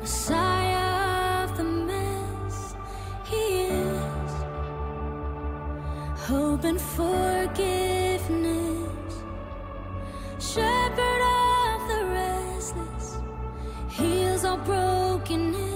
Messiah of the mess, He is hope and forgiveness, Shepherd of the restless, heals all brokenness.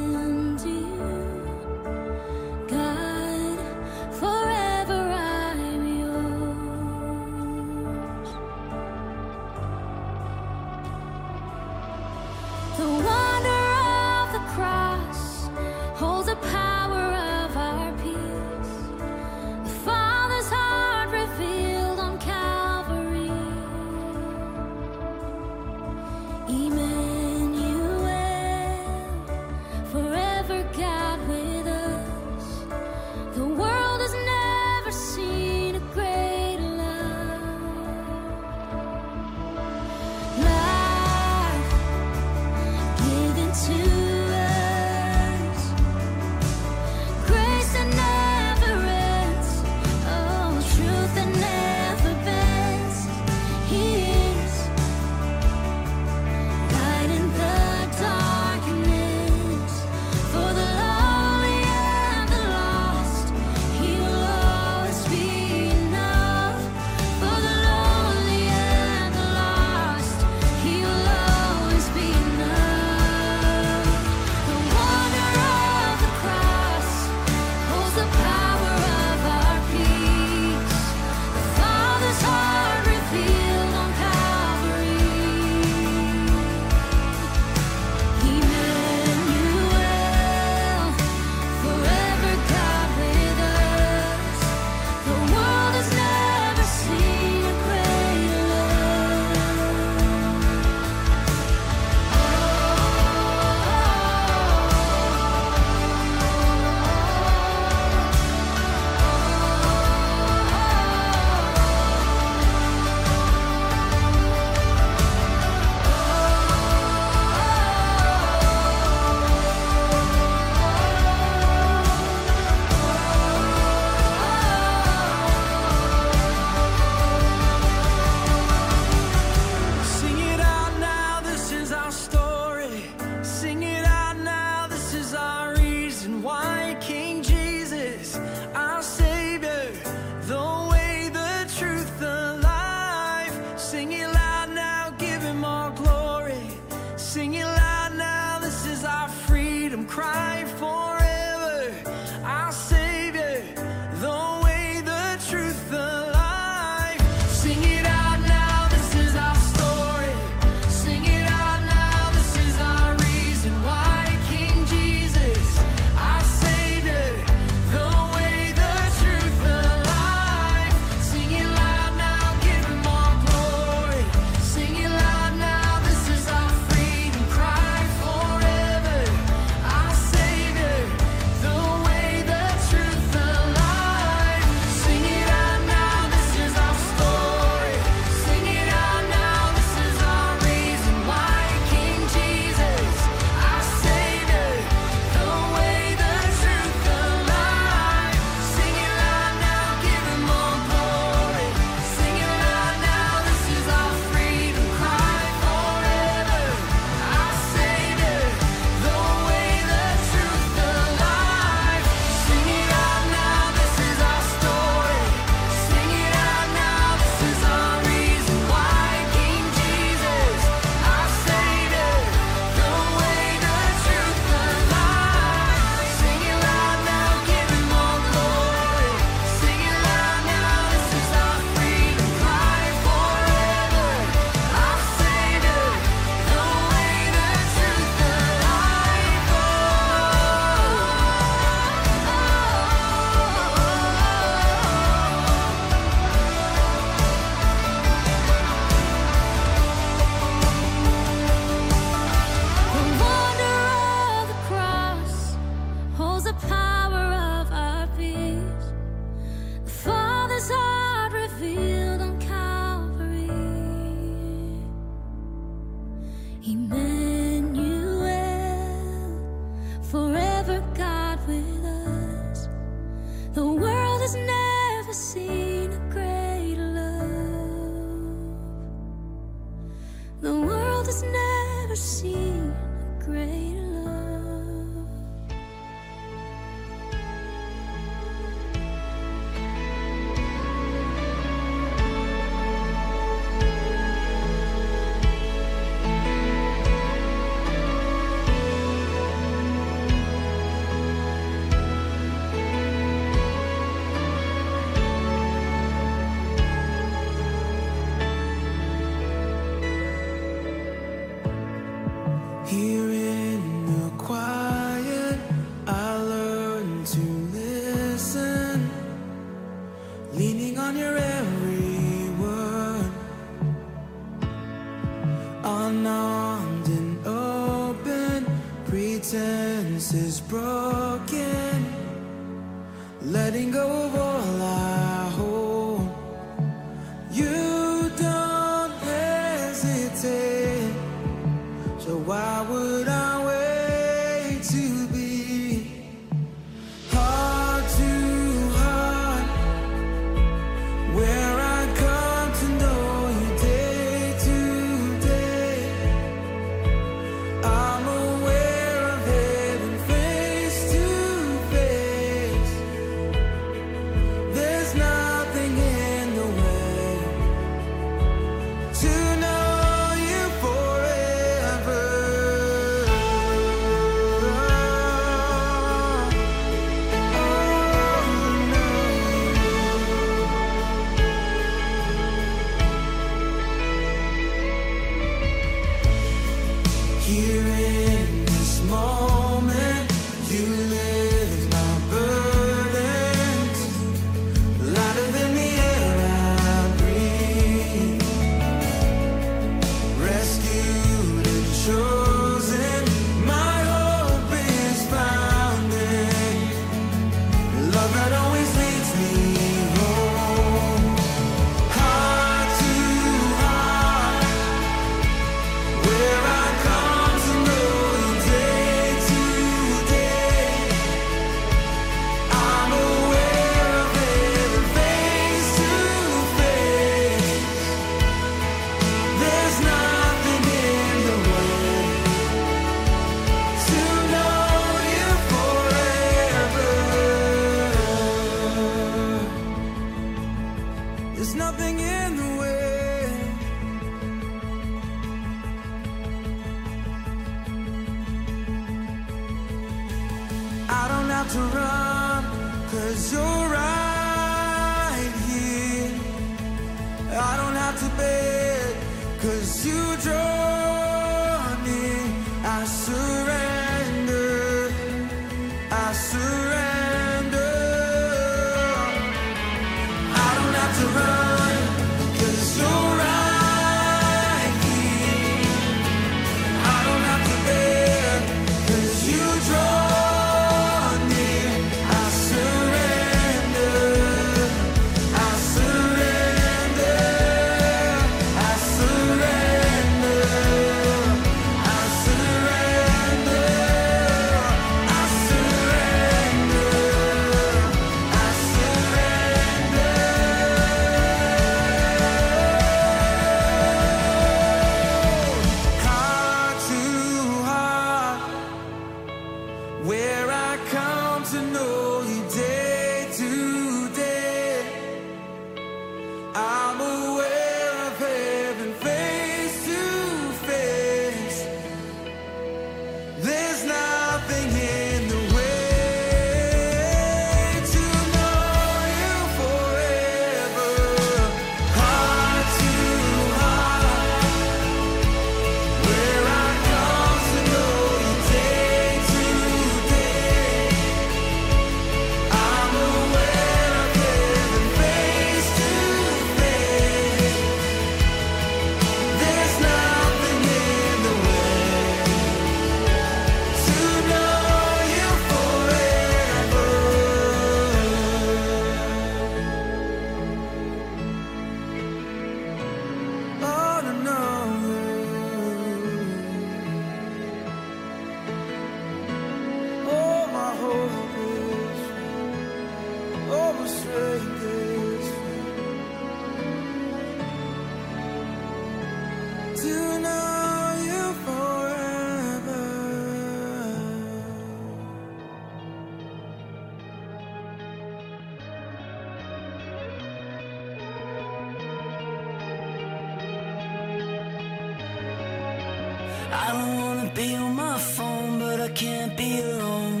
Wanna be on my phone, but I can't be alone.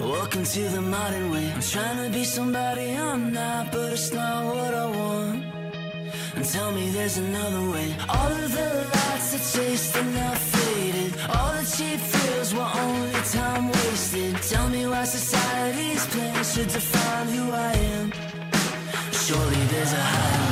Welcome to the modern way. I'm trying to be somebody I'm not, but it's not what I want. And tell me there's another way. All of the lights I chased are now faded. All the cheap thrills were only time wasted. Tell me why society's plans should define who I am. Surely there's a higher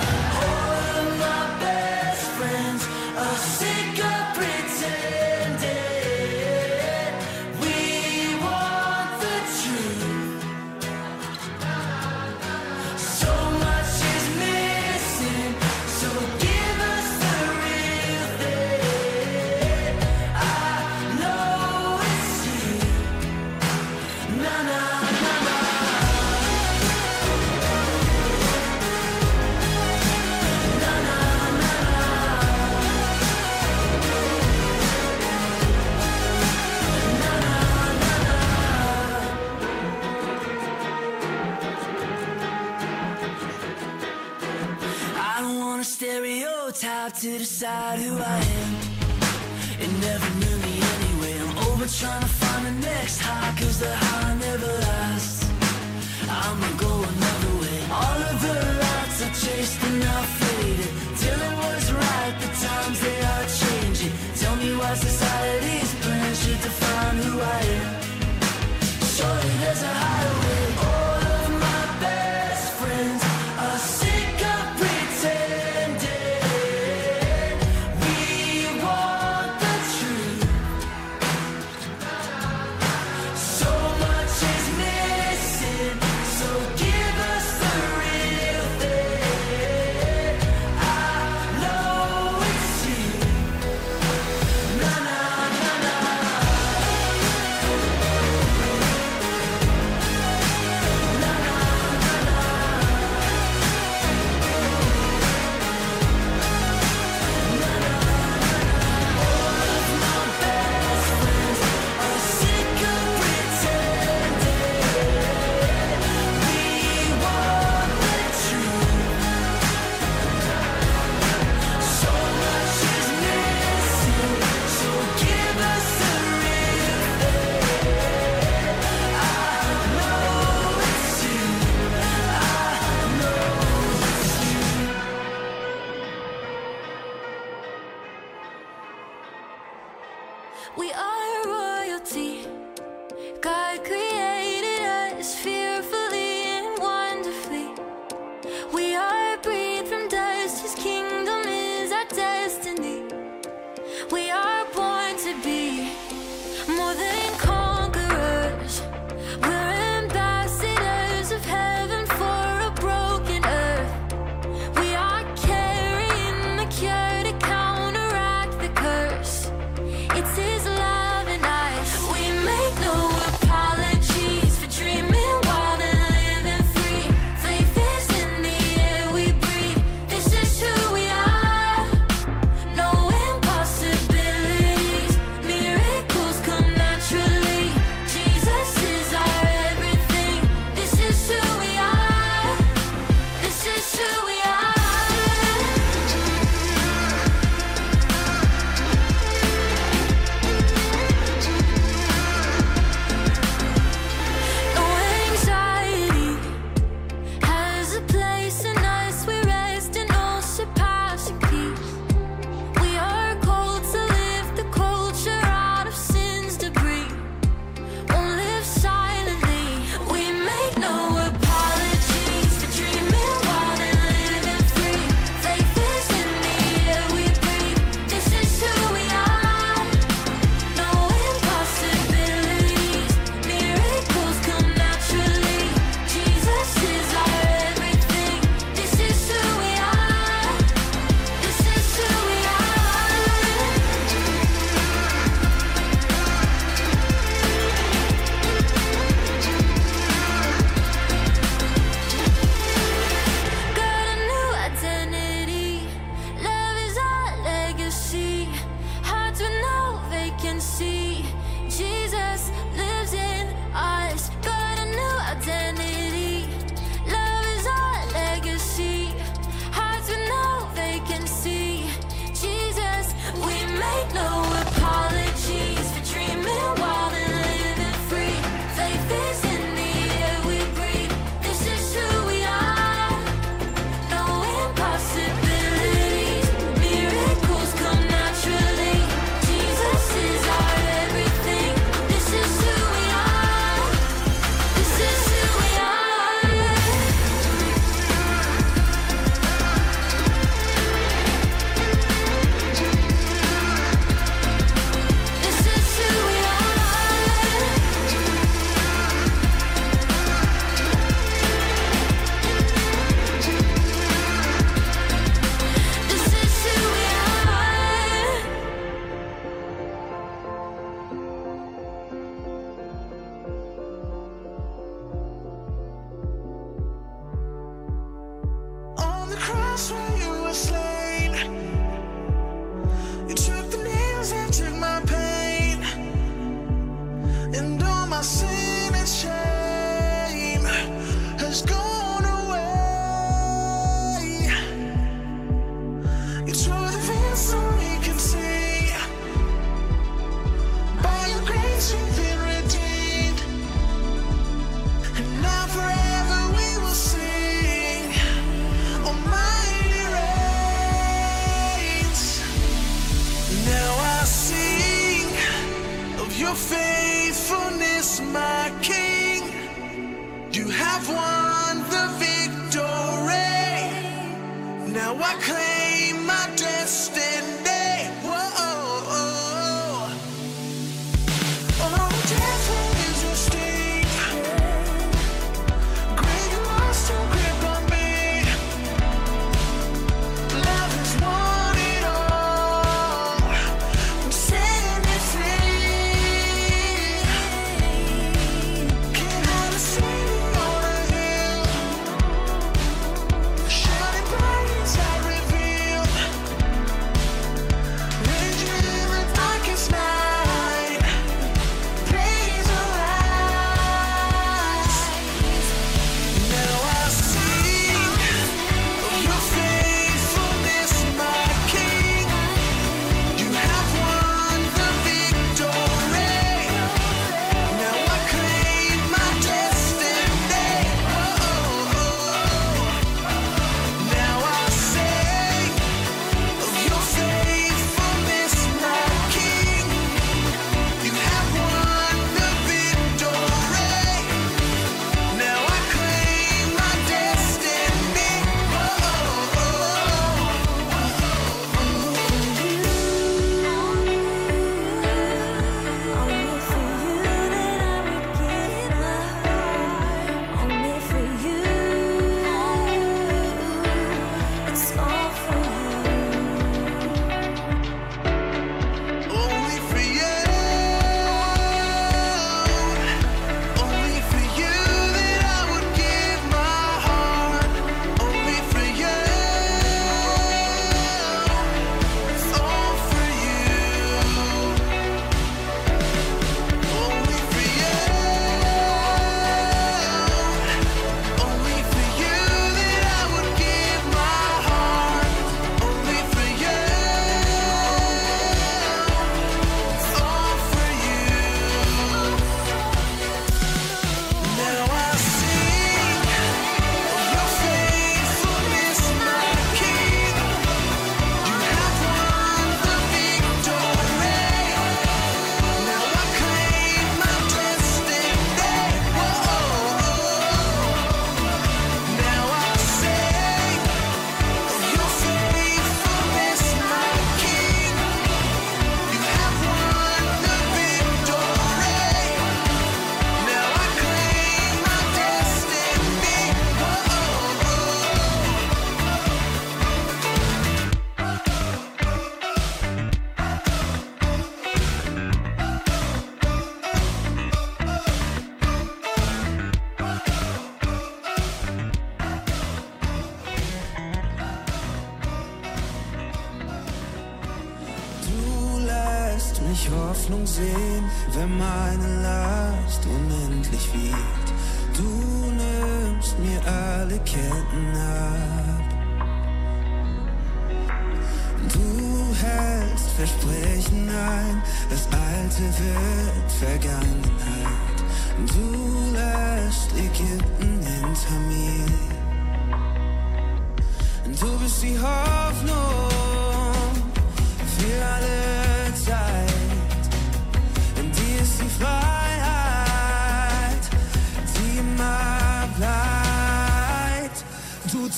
stereotype to decide who I am. It never knew me anyway. I'm over trying to find the next high, cause the high never lasts. I'ma go another way. All of the lights I chased are now faded. Till it was right, the times they are changing. Tell me why society's plans should define who I am. Surely there's a higher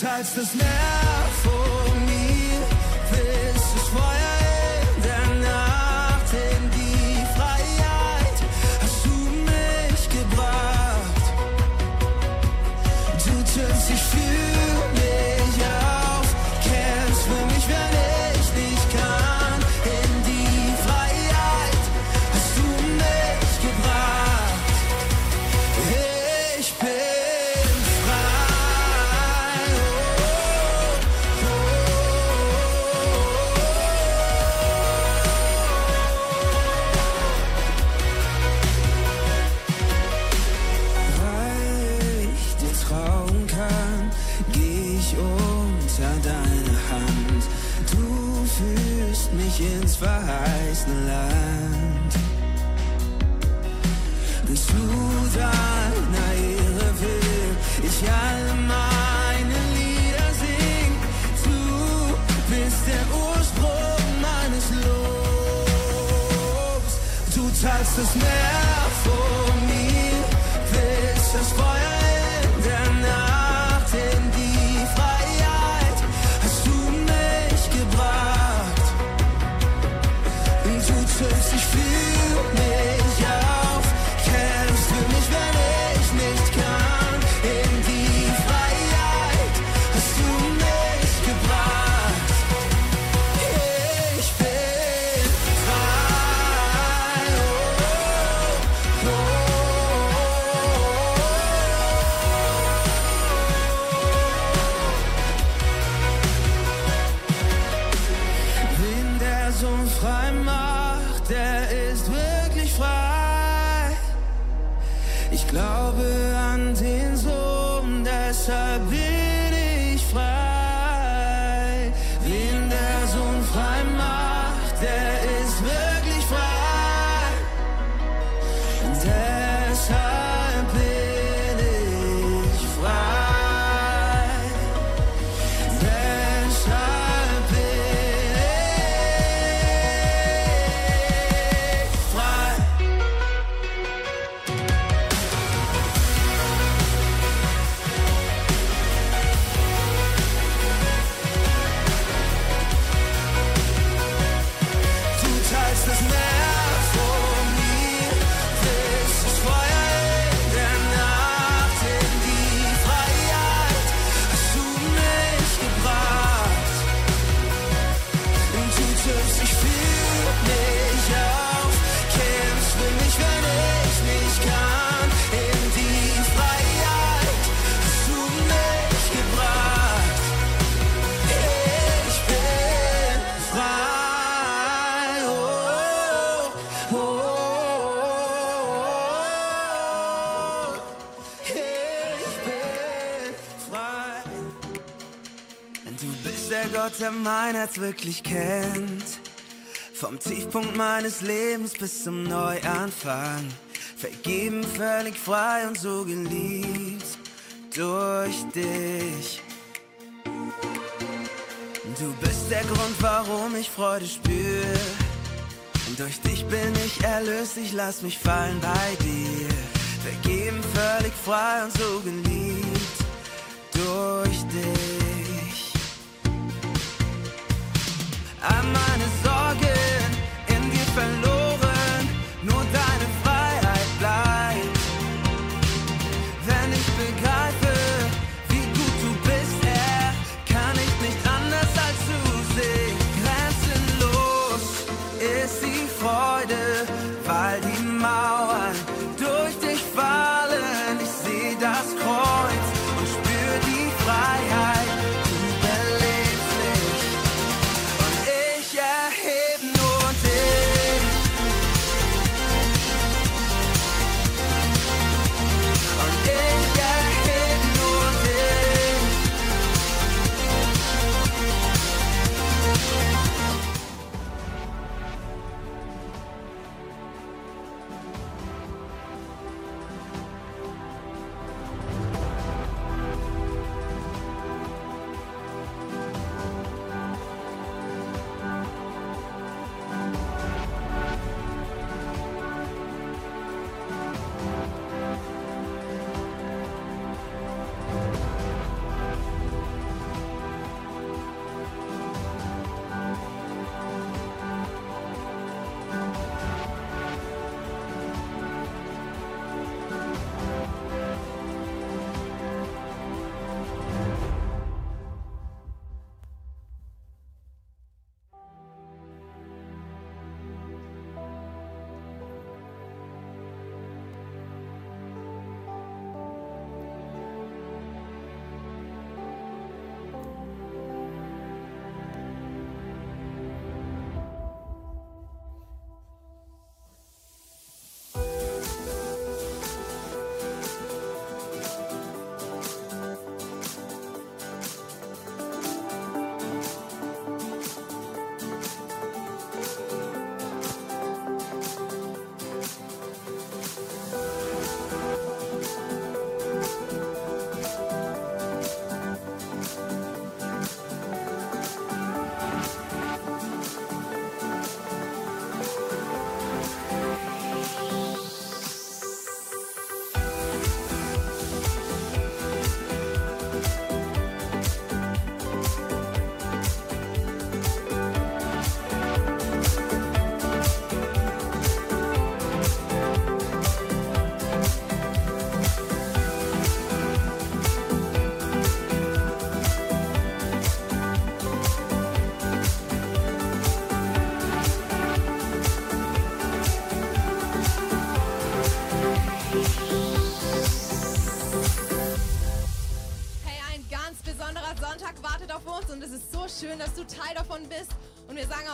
teilst es mehr von mir, This is why. verheißene Land. Zu deiner Ehre will ich alle meine Lieder singen. Du bist der Ursprung meines Lobs. Du zahlst das Meer. wirklich kennt. Vom Tiefpunkt meines Lebens bis zum Neuanfang. Vergeben, völlig frei und so geliebt durch dich. Du bist der Grund, warum ich Freude spüre. Durch dich bin ich erlöst, ich lass mich fallen bei dir. Vergeben, völlig frei und so geliebt durch dich. I'm on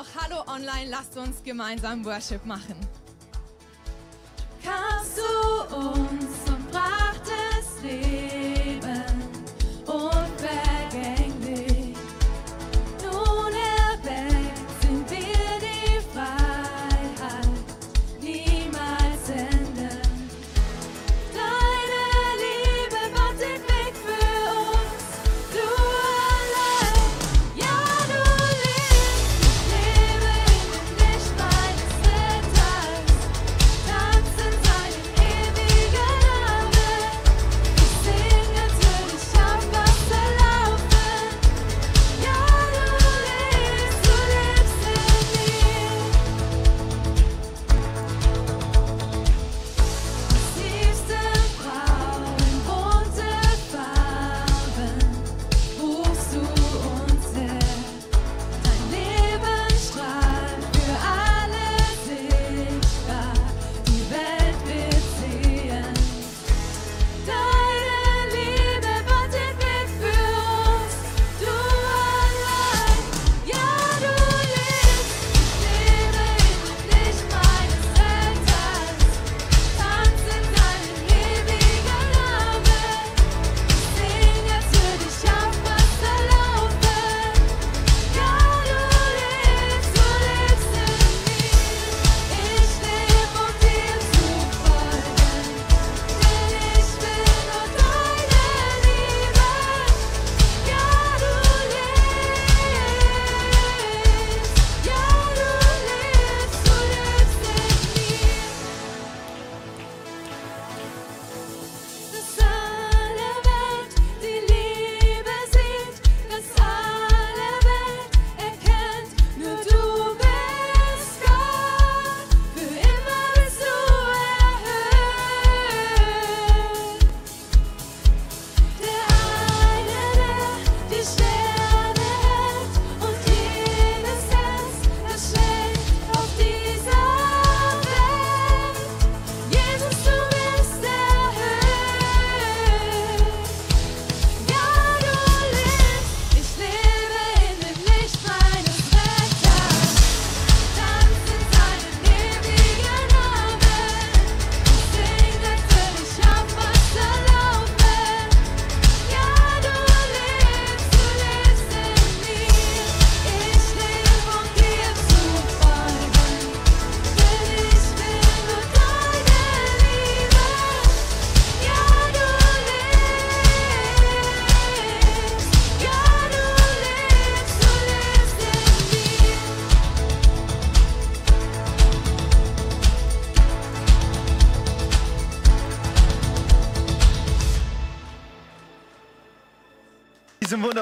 Auch Hallo online, lasst uns gemeinsam Worship machen. Kamst du uns und brachtest Leben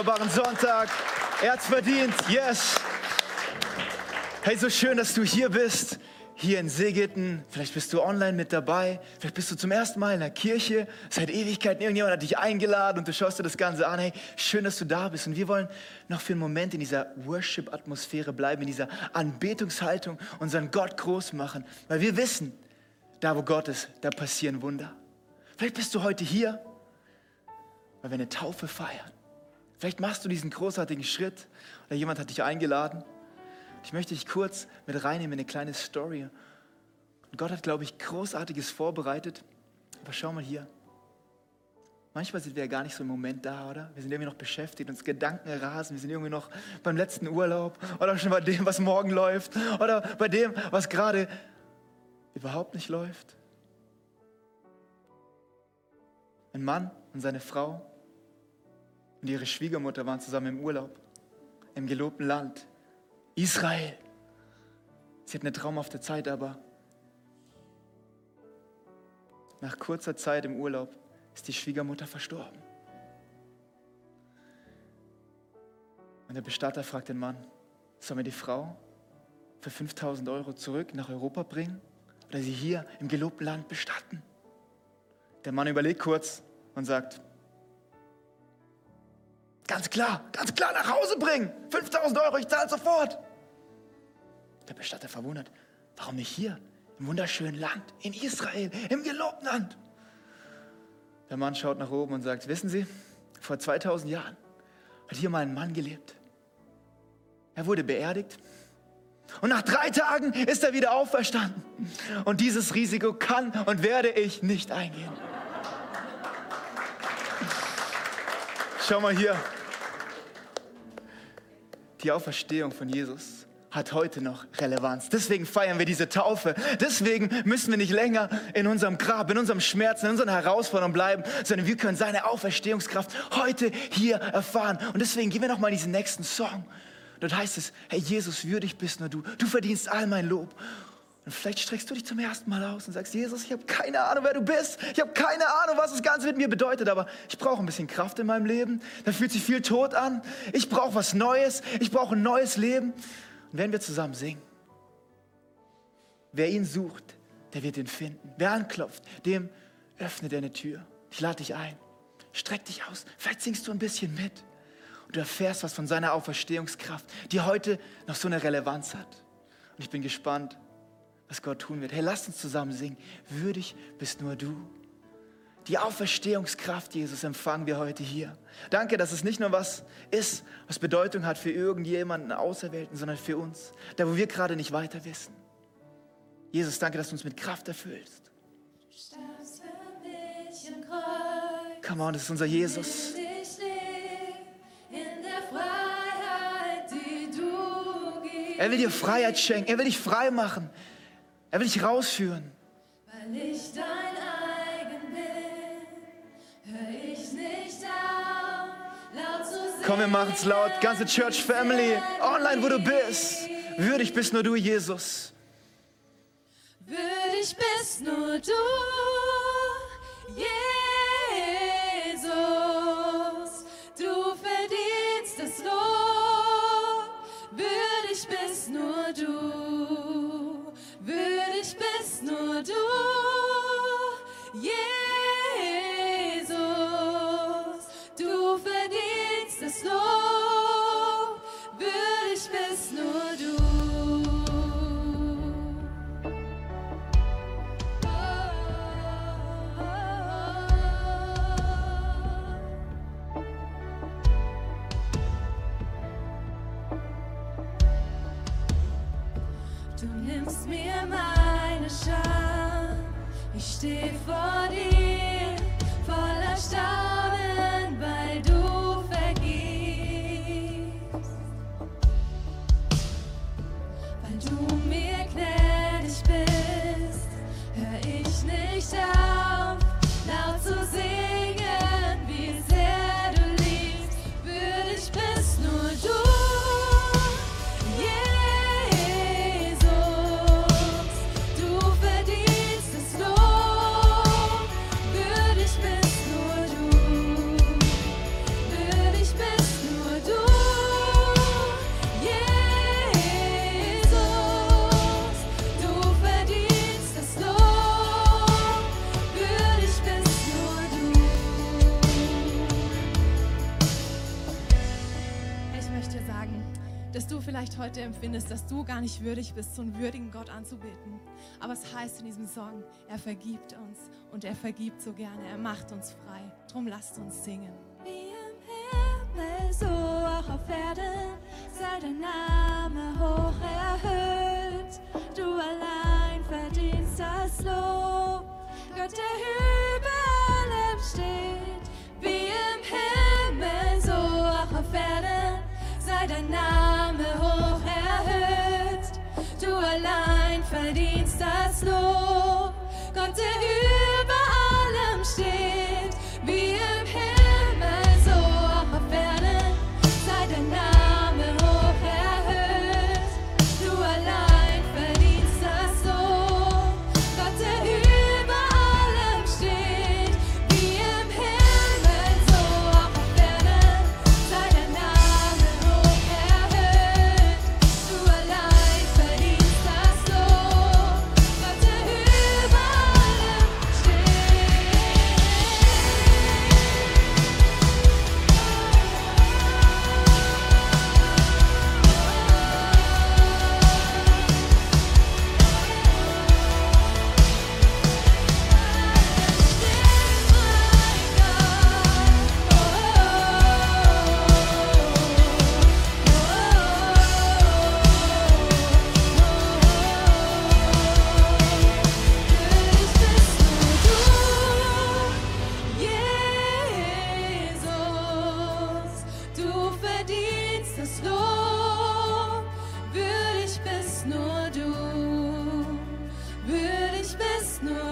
wunderbaren Sonntag. Er hat's verdient. Yes. Hey, so schön, dass du hier bist. Hier in Segeten. Vielleicht bist du online mit dabei. Vielleicht bist du zum ersten Mal in der Kirche. Seit Ewigkeiten. Irgendjemand hat dich eingeladen und du schaust dir das Ganze an. Hey, schön, dass du da bist. Und wir wollen noch für einen Moment in dieser Worship-Atmosphäre bleiben, in dieser Anbetungshaltung, unseren Gott groß machen. Weil wir wissen, da wo Gott ist, da passieren Wunder. Vielleicht bist du heute hier, weil wir eine Taufe feiern. Vielleicht machst du diesen großartigen Schritt oder jemand hat dich eingeladen. Ich möchte dich kurz mit reinnehmen in eine kleine Story. Und Gott hat, glaube ich, Großartiges vorbereitet. Aber schau mal hier. Manchmal sind wir ja gar nicht so im Moment da, oder? Wir sind irgendwie noch beschäftigt, uns Gedanken rasen. Wir sind irgendwie noch beim letzten Urlaub oder schon bei dem, was morgen läuft oder bei dem, was gerade überhaupt nicht läuft. Ein Mann und seine Frau und ihre Schwiegermutter waren zusammen im Urlaub im gelobten Land Israel. Sie hatten eine traumhafte Zeit, aber nach kurzer Zeit im Urlaub ist die Schwiegermutter verstorben. Und der Bestatter fragt den Mann, sollen wir die Frau für 5000 Euro zurück nach Europa bringen oder sie hier im gelobten Land bestatten? Der Mann überlegt kurz und sagt, ganz klar, ganz klar nach Hause bringen. 5000 Euro, ich zahle sofort. Der Bestatter verwundert, warum nicht hier, im wunderschönen Land, in Israel, im gelobten Land? Der Mann schaut nach oben und sagt, wissen Sie, vor 2000 Jahren hat hier mal ein Mann gelebt. Er wurde beerdigt. Und nach drei Tagen ist er wieder auferstanden. Und dieses Risiko kann und werde ich nicht eingehen. Schau mal hier. Die Auferstehung von Jesus hat heute noch Relevanz. Deswegen feiern wir diese Taufe. Deswegen müssen wir nicht länger in unserem Grab, in unserem Schmerzen, in unseren Herausforderungen bleiben, sondern wir können seine Auferstehungskraft heute hier erfahren. Und deswegen gehen wir noch mal in diesen nächsten Song. Dort heißt es, hey Jesus, würdig bist nur du. Du verdienst all mein Lob. Und vielleicht streckst du dich zum ersten Mal aus und sagst, Jesus, ich habe keine Ahnung, wer du bist. Ich habe keine Ahnung, was das Ganze mit mir bedeutet, aber ich brauche ein bisschen Kraft in meinem Leben. Da fühlt sich viel Tod an. Ich brauche was Neues. Ich brauche ein neues Leben. Und wenn wir zusammen singen, wer ihn sucht, der wird ihn finden. Wer anklopft, dem öffnet er eine Tür. Ich lade dich ein. Streck dich aus. Vielleicht singst du ein bisschen mit. Und du erfährst was von seiner Auferstehungskraft, die heute noch so eine Relevanz hat. Und ich bin gespannt, was Gott tun wird. Hey, lasst uns zusammen singen. Würdig bist nur du. Die Auferstehungskraft, Jesus, empfangen wir heute hier. Danke, dass es nicht nur was ist, was Bedeutung hat für irgendjemanden Auserwählten, sondern für uns, da wo wir gerade nicht weiter wissen. Jesus, danke, dass du uns mit Kraft erfüllst. Come on, das ist unser Jesus. Er will dir Freiheit schenken. Er will dich frei machen. Er will dich rausführen. Weil ich dein eigen bin, hör ich nicht auf, laut zu singen. Komm, wir machen's laut. Ganze Church Family, online, wo du bist. Würdig bist nur du, Jesus. Würdig bist nur du, heute empfindest, dass du gar nicht würdig bist, so einen würdigen Gott anzubeten. Aber es heißt in diesem Song, er vergibt uns und er vergibt so gerne, er macht uns frei. Drum lasst uns singen. Wie im Himmel, so auch auf Erden, sei dein Name hoch erhöht. Du allein verdienst das Lob, Gott, der über allem steht. Wie im Himmel, so auch auf Erden, sei dein Name verdienst das Lob, Gott, über allem steht.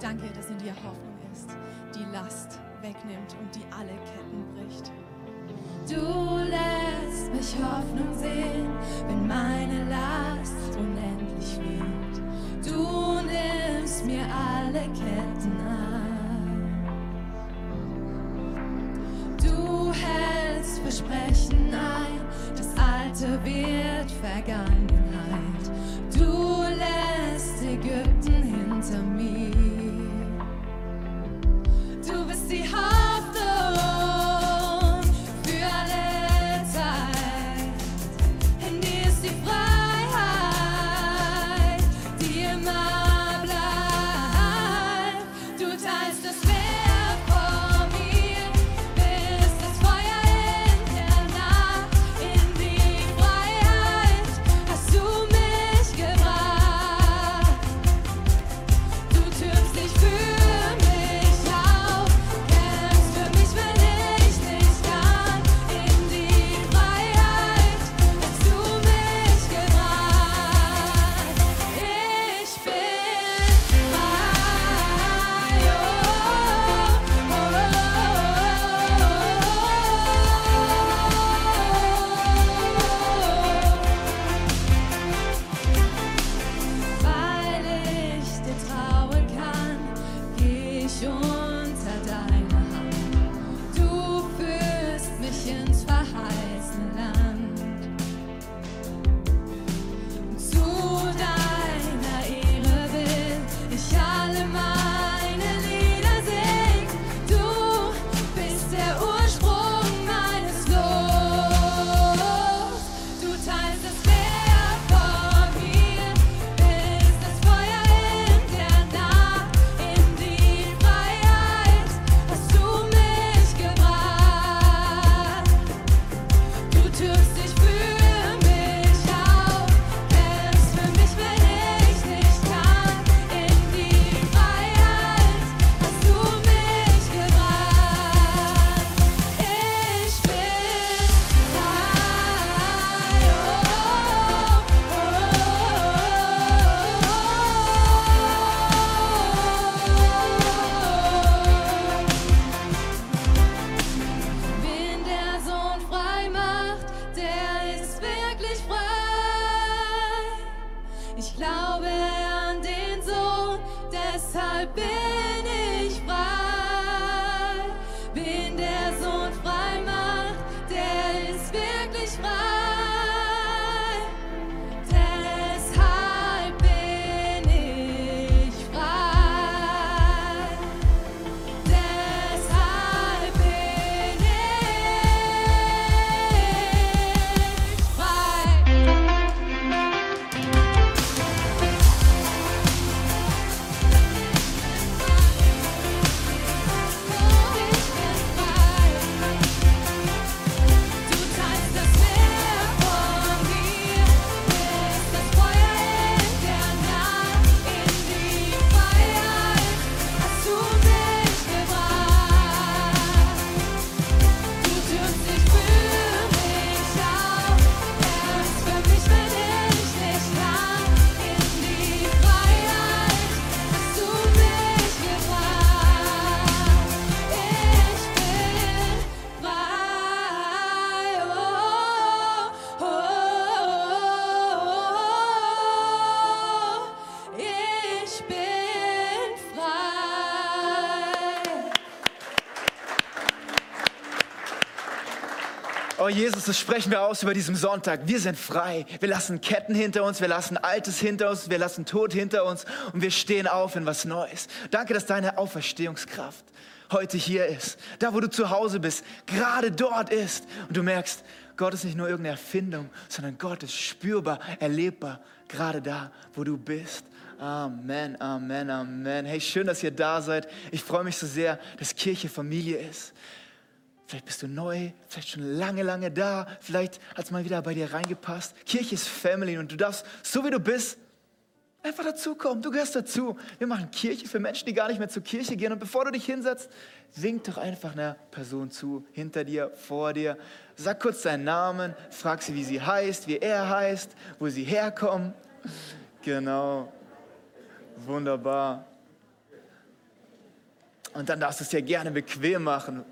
Danke, dass in dir Hoffnung ist, die Last wegnimmt und die alle Ketten bricht. Du lässt mich Hoffnung sehen, wenn meine Last unendlich wird. Du nimmst mir alle Ketten an. Du hältst Versprechen ein, das Alte wird Vergangenheit. Du lässt Ägypten hinter mir. Jesus, das sprechen wir aus über diesen Sonntag. Wir sind frei. Wir lassen Ketten hinter uns, wir lassen Altes hinter uns, wir lassen Tod hinter uns und wir stehen auf in was Neues. Danke, dass deine Auferstehungskraft heute hier ist. Da, wo du zu Hause bist, gerade dort ist. Und du merkst, Gott ist nicht nur irgendeine Erfindung, sondern Gott ist spürbar, erlebbar, gerade da, wo du bist. Amen, Amen, Amen. Hey, schön, dass ihr da seid. Ich freue mich so sehr, dass Kirche Familie ist. Vielleicht bist du neu, vielleicht schon lange, lange da. Vielleicht hat es mal wieder bei dir reingepasst. Kirche ist Family und du darfst, so wie du bist, einfach dazukommen. Du gehörst dazu. Wir machen Kirche für Menschen, die gar nicht mehr zur Kirche gehen. Und bevor du dich hinsetzt, wink doch einfach einer Person zu, hinter dir, vor dir. Sag kurz deinen Namen, frag sie, wie sie heißt, wie er heißt, wo sie herkommen. Genau. Wunderbar. Und dann darfst du es dir gerne bequem machen.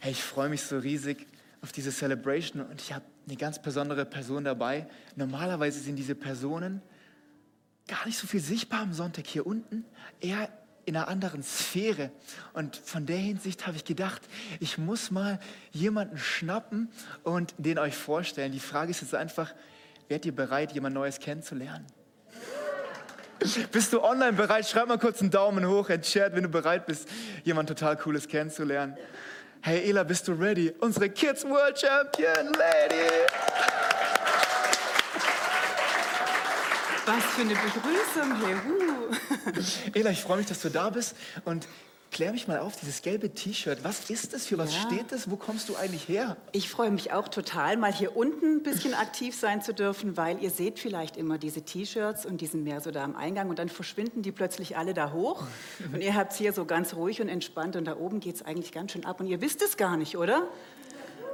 Hey, ich freue mich so riesig auf diese Celebration und ich habe eine ganz besondere Person dabei. Normalerweise sind diese Personen gar nicht so viel sichtbar am Sonntag hier unten, eher in einer anderen Sphäre. Und von der Hinsicht habe ich gedacht, ich muss mal jemanden schnappen und den euch vorstellen. Die Frage ist jetzt einfach, werdet ihr bereit, jemand Neues kennenzulernen? Bist du online bereit? Schreib mal kurz einen Daumen hoch in den Chat, wenn du bereit bist, jemand total Cooles kennenzulernen. Hey Ela, bist du ready? Unsere Kids World Champion Lady. Was für eine Begrüßung hier. Huh. Ela, ich freue mich, dass du da bist und klär mich mal auf, dieses gelbe T-Shirt. Was ist das? Für was Ja. steht das? Wo kommst du eigentlich her? Ich freue mich auch total, mal hier unten ein bisschen aktiv sein zu dürfen, weil ihr seht vielleicht immer diese T-Shirts und die sind mehr so da am Eingang und dann verschwinden die plötzlich alle da hoch und ihr habt hier so ganz ruhig und entspannt und da oben geht es eigentlich ganz schön ab und ihr wisst es gar nicht, oder?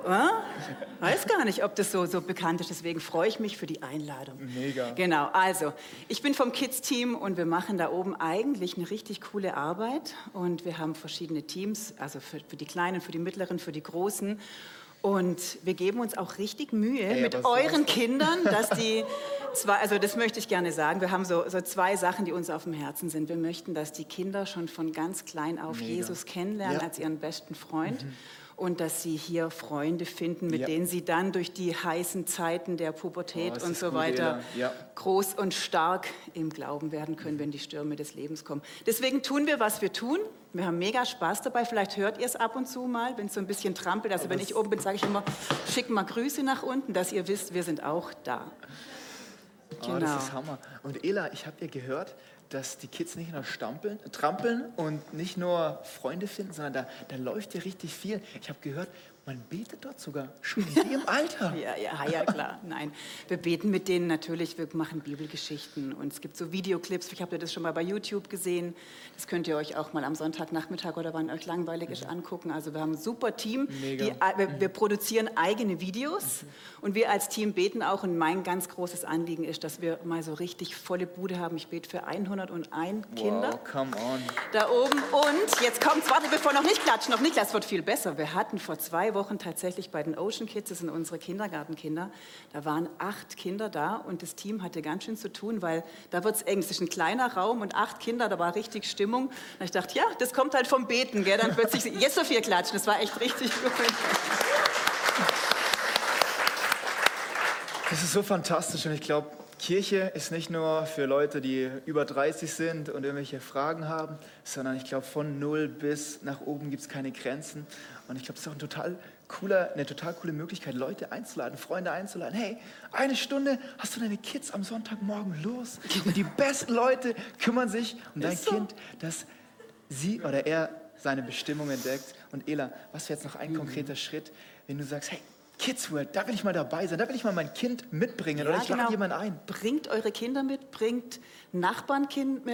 Weiß gar nicht, ob das so, so bekannt ist, deswegen freue ich mich für die Einladung. Mega. Genau, also ich bin vom Kids-Team und wir machen da oben eigentlich eine richtig coole Arbeit und wir haben verschiedene Teams, also für, für die Kleinen, für die Mittleren, für die Großen und wir geben uns auch richtig Mühe Ey, mit euren. Kindern, dass die zwei, also das möchte ich gerne sagen, wir haben so, so zwei Sachen, die uns auf dem Herzen sind. Wir möchten, dass die Kinder schon von ganz klein auf Mega. Jesus kennenlernen Ja. Mhm. als ihren besten Freund. Und dass sie hier Freunde finden, mit Ja. denen sie dann durch die heißen Zeiten der Pubertät Oh, und so weiter. Ja. groß und stark im Glauben werden können, wenn die Stürme des Lebens kommen. Deswegen tun wir, was wir tun. Wir haben mega Spaß dabei. Vielleicht hört ihr es ab und zu mal, wenn es so ein bisschen trampelt. Also wenn ich oben bin, sage ich immer, schick mal Grüße nach unten, dass ihr wisst, wir sind auch da. Oh, Genau. das ist Hammer. Und Ela, ich habe ja gehört, dass die Kids nicht nur stampeln, trampeln und nicht nur Freunde finden, sondern da, da läuft ja richtig viel. Ich habe gehört, man betet dort sogar schon wie im Alter. Ja, ja, ja, klar. Nein, wir beten mit denen natürlich, wir machen Bibelgeschichten und es gibt so Videoclips. Ich habe das schon mal bei YouTube gesehen. Das könnt ihr euch auch mal am Sonntagnachmittag oder wann euch langweilig ist angucken. Also wir haben ein super Team. Mega. Die, wir, wir produzieren eigene Videos und wir als Team beten auch. Und mein ganz großes Anliegen ist, dass wir mal so richtig volle Bude haben. Ich bete für 101 Kinder Wow, come on. da oben. Und jetzt kommt's, warte, bevor noch nicht klatschen, noch nicht, das wird viel besser. Wir hatten vor zwei Wochen tatsächlich bei den Ocean Kids, das sind unsere Kindergartenkinder, da waren acht Kinder da und das Team hatte ganz schön zu tun, weil da wird's eng. Es ist ein kleiner Raum und acht Kinder, da war richtig Stimmung. Und ich dachte, ja, das kommt halt vom Beten, gell? Dann plötzlich, jetzt so viel klatschen, das war echt richtig gut. Das ist so fantastisch und ich glaube, Kirche ist nicht nur für Leute, die über 30 sind und irgendwelche Fragen haben, sondern ich glaube, von null bis nach oben gibt es keine Grenzen. Und ich glaube, es ist auch ein total cooler, eine total coole Möglichkeit, Leute einzuladen, Freunde einzuladen. Hey, eine Stunde hast du deine Kids am Sonntagmorgen los und die besten Leute kümmern sich um dein so. Kind, dass sie oder er seine Bestimmung entdeckt. Und Ela, was wäre jetzt noch ein Mhm. konkreter Schritt, wenn du sagst, hey, Kids World, da will ich mal dabei sein, da will ich mal mein Kind mitbringen oder Ja, ich lade genau. jemanden ein. Bringt eure Kinder mit, bringt Nachbarn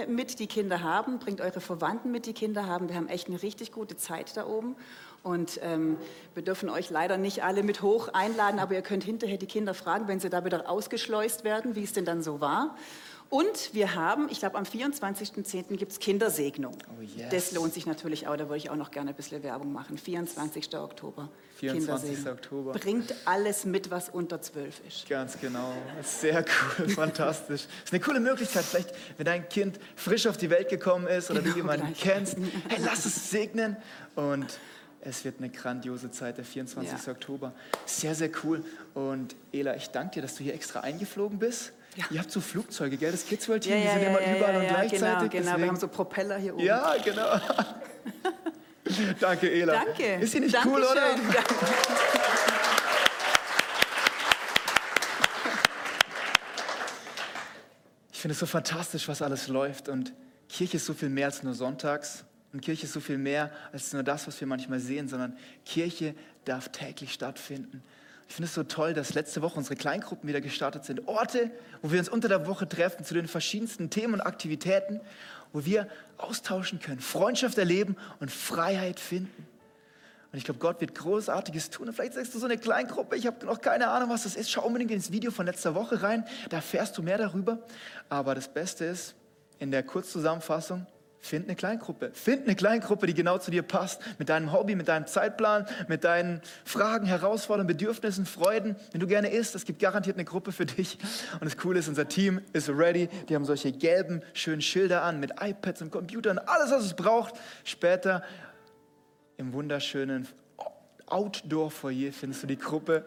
mit, die Kinder haben, bringt eure Verwandten mit, die Kinder haben. Wir haben echt eine richtig gute Zeit da oben. Und ähm, wir dürfen euch leider nicht alle mit hoch einladen, aber ihr könnt hinterher die Kinder fragen, wenn sie da wieder ausgeschleust werden, wie es denn dann so war. Und wir haben, ich glaube, am 24.10. gibt es Kindersegnung. Oh, yes. Das lohnt sich natürlich auch, da würde ich auch noch gerne ein bisschen Werbung machen. 24. Oktober. 24. Kindersegnung. Oktober. Bringt alles mit, was unter 12 ist. Ganz genau. Sehr cool, fantastisch. ist eine coole Möglichkeit, vielleicht, wenn dein Kind frisch auf die Welt gekommen ist oder du Genau, jemanden gleich. kennst, hey, lass es segnen. Und es wird eine grandiose Zeit, der 24. Ja. Oktober. Sehr, sehr cool. Und Ela, ich danke dir, dass du hier extra eingeflogen bist. Ja. Ihr habt so Flugzeuge, gell? Das Kids World Team, die sind immer überall und genau, gleichzeitig. genau. deswegen- Wir haben so Propeller hier oben. Ja, genau. Danke, Ela. Danke. Ist sie nicht Dankeschön. cool, oder? Danke. Ich finde es so fantastisch, was alles läuft. Und Kirche ist so viel mehr als nur sonntags. Und Kirche ist so viel mehr als nur das, was wir manchmal sehen, sondern Kirche darf täglich stattfinden. Ich finde es so toll, dass letzte Woche unsere Kleingruppen wieder gestartet sind. Orte, wo wir uns unter der Woche treffen zu den verschiedensten Themen und Aktivitäten, wo wir austauschen können, Freundschaft erleben und Freiheit finden. Und ich glaube, Gott wird Großartiges tun. Und vielleicht sagst du so eine Kleingruppe, ich habe noch keine Ahnung, was das ist. Schau unbedingt ins Video von letzter Woche rein, da erfährst du mehr darüber. Aber das Beste ist, in der Kurzzusammenfassung, find eine Kleingruppe. Find eine Kleingruppe, die genau zu dir passt. Mit deinem Hobby, mit deinem Zeitplan, mit deinen Fragen, Herausforderungen, Bedürfnissen, Freuden. Wenn du gerne isst, es gibt garantiert eine Gruppe für dich. Und das Coole ist, unser Team ist ready. Die haben solche gelben, schönen Schilder an mit iPads und Computern. Alles, was es braucht. Später im wunderschönen Outdoor-Foyer findest du die Gruppe,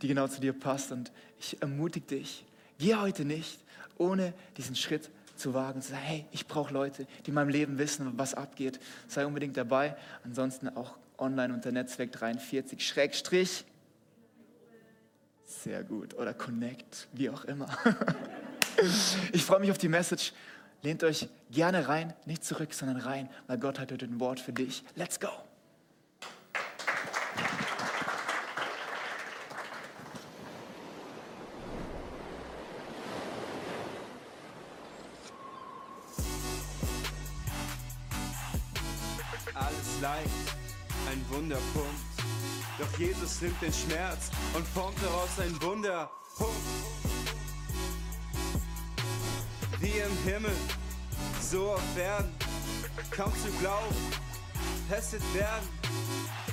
die genau zu dir passt. Und ich ermutige dich, geh heute nicht, ohne diesen Schritt zu wagen und zu sagen, hey, ich brauche Leute, die in meinem Leben wissen, was abgeht. Sei unbedingt dabei. Ansonsten auch online unter Netzwerk 43 Schrägstrich. Sehr gut. Oder Connect, wie auch immer. Ich freue mich auf die Message. Lehnt euch gerne rein, nicht zurück, sondern rein, weil Gott hat heute ein Wort für dich. Let's go. Wunderpunkt. Doch Jesus nimmt den Schmerz und formt daraus ein Wunderpunkt. Wie im Himmel, so auf Erden, kaum zu glauben, es wird werden,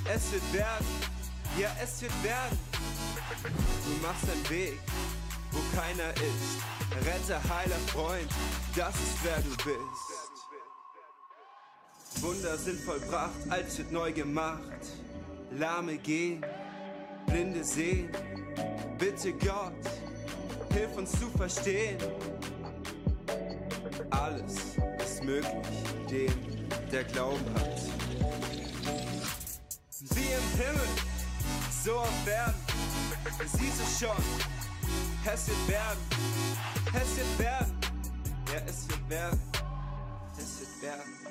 es wird werden, ja es wird werden. Du machst einen Weg, wo keiner ist. Retter, heiler Freund, das ist wer du bist. Wunder sind vollbracht, alles wird neu gemacht. Lahme gehen, Blinde sehen. Bitte Gott, hilf uns zu verstehen. Alles ist möglich, dem, der Glauben hat. Wie im Himmel, so auf Erden, siehst du schon, es wird werden, es wird werden, ja es wird werden, es wird werden.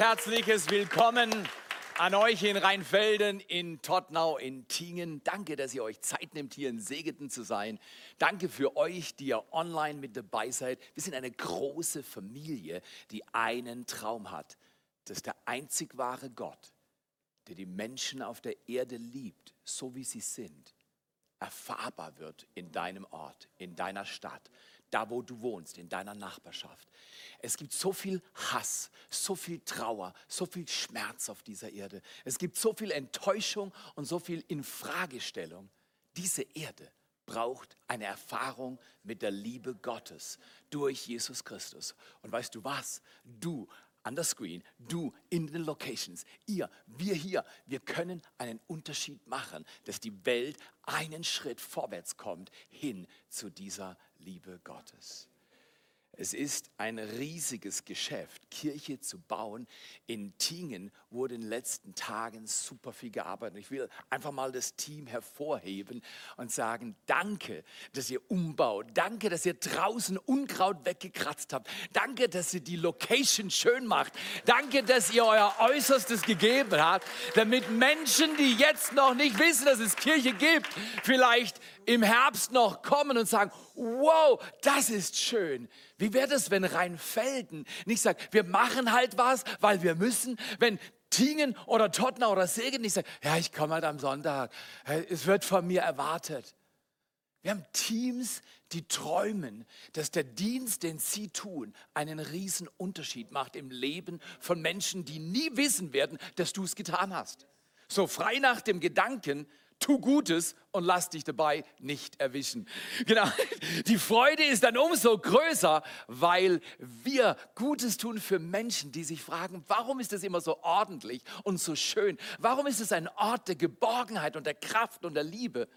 Herzliches Willkommen an euch in Rheinfelden, in Tottnau, in Tingen. Danke, dass ihr euch Zeit nehmt, hier in Segeten zu sein. Danke für euch, die ihr online mit dabei seid. Wir sind eine große Familie, die einen Traum hat, dass der einzig wahre Gott, der die Menschen auf der Erde liebt, so wie sie sind, erfahrbar wird in deinem Ort, in deiner Stadt, da wo du wohnst, in deiner Nachbarschaft. Es gibt so viel Hass, so viel Trauer, so viel Schmerz auf dieser Erde. Es gibt so viel Enttäuschung und so viel Infragestellung. Diese Erde braucht eine Erfahrung mit der Liebe Gottes durch Jesus Christus. Und weißt du was? Du an der Screen, du in den Locations, ihr, wir hier, wir können einen Unterschied machen, dass die Welt einen Schritt vorwärts kommt hin zu dieser Liebe Gottes. Es ist ein riesiges Geschäft, Kirche zu bauen. In Tingen wurde in den letzten Tagen super viel gearbeitet. Ich will einfach mal das Team hervorheben und sagen, danke, dass ihr umbaut. Danke, dass ihr draußen Unkraut weggekratzt habt. Danke, dass ihr die Location schön macht. Danke, dass ihr euer Äußerstes gegeben habt, damit Menschen, die jetzt noch nicht wissen, dass es Kirche gibt, vielleicht im Herbst noch kommen und sagen, wow, das ist schön. Wie wäre es, wenn Rheinfelden nicht sagt, wir machen halt was, weil wir müssen, wenn Tingen oder Tottnau oder Segen nicht sagt, ja, ich komme halt am Sonntag, es wird von mir erwartet. Wir haben Teams, die träumen, dass der Dienst, den sie tun, einen riesen Unterschied macht im Leben von Menschen, die nie wissen werden, dass du es getan hast. So frei nach dem Gedanken, tu Gutes und lass dich dabei nicht erwischen. Genau. Die Freude ist dann umso größer, weil wir Gutes tun für Menschen, die sich fragen, warum ist es immer so ordentlich und so schön? Warum ist es ein Ort der Geborgenheit und der Kraft und der Liebe?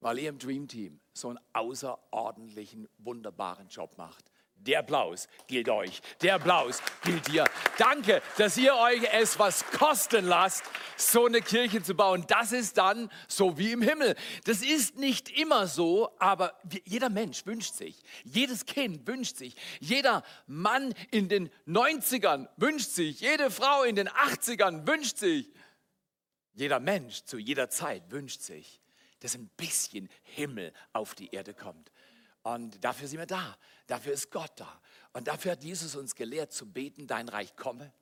Weil ihr im Dream Team so einen außerordentlichen, wunderbaren Job macht. Der Applaus gilt euch. Der Applaus gilt dir. Danke, dass ihr euch es was kosten lasst, so eine Kirche zu bauen. Das ist dann so wie im Himmel. Das ist nicht immer so, aber jeder Mensch wünscht sich, jedes Kind wünscht sich, jeder Mann in den 90ern wünscht sich, jede Frau in den 80ern wünscht sich, Jeder Mensch zu jeder Zeit wünscht sich, dass ein bisschen Himmel auf die Erde kommt. Und dafür sind wir da. Dafür ist Gott da. Und dafür hat Jesus uns gelehrt zu beten, dein Reich komme,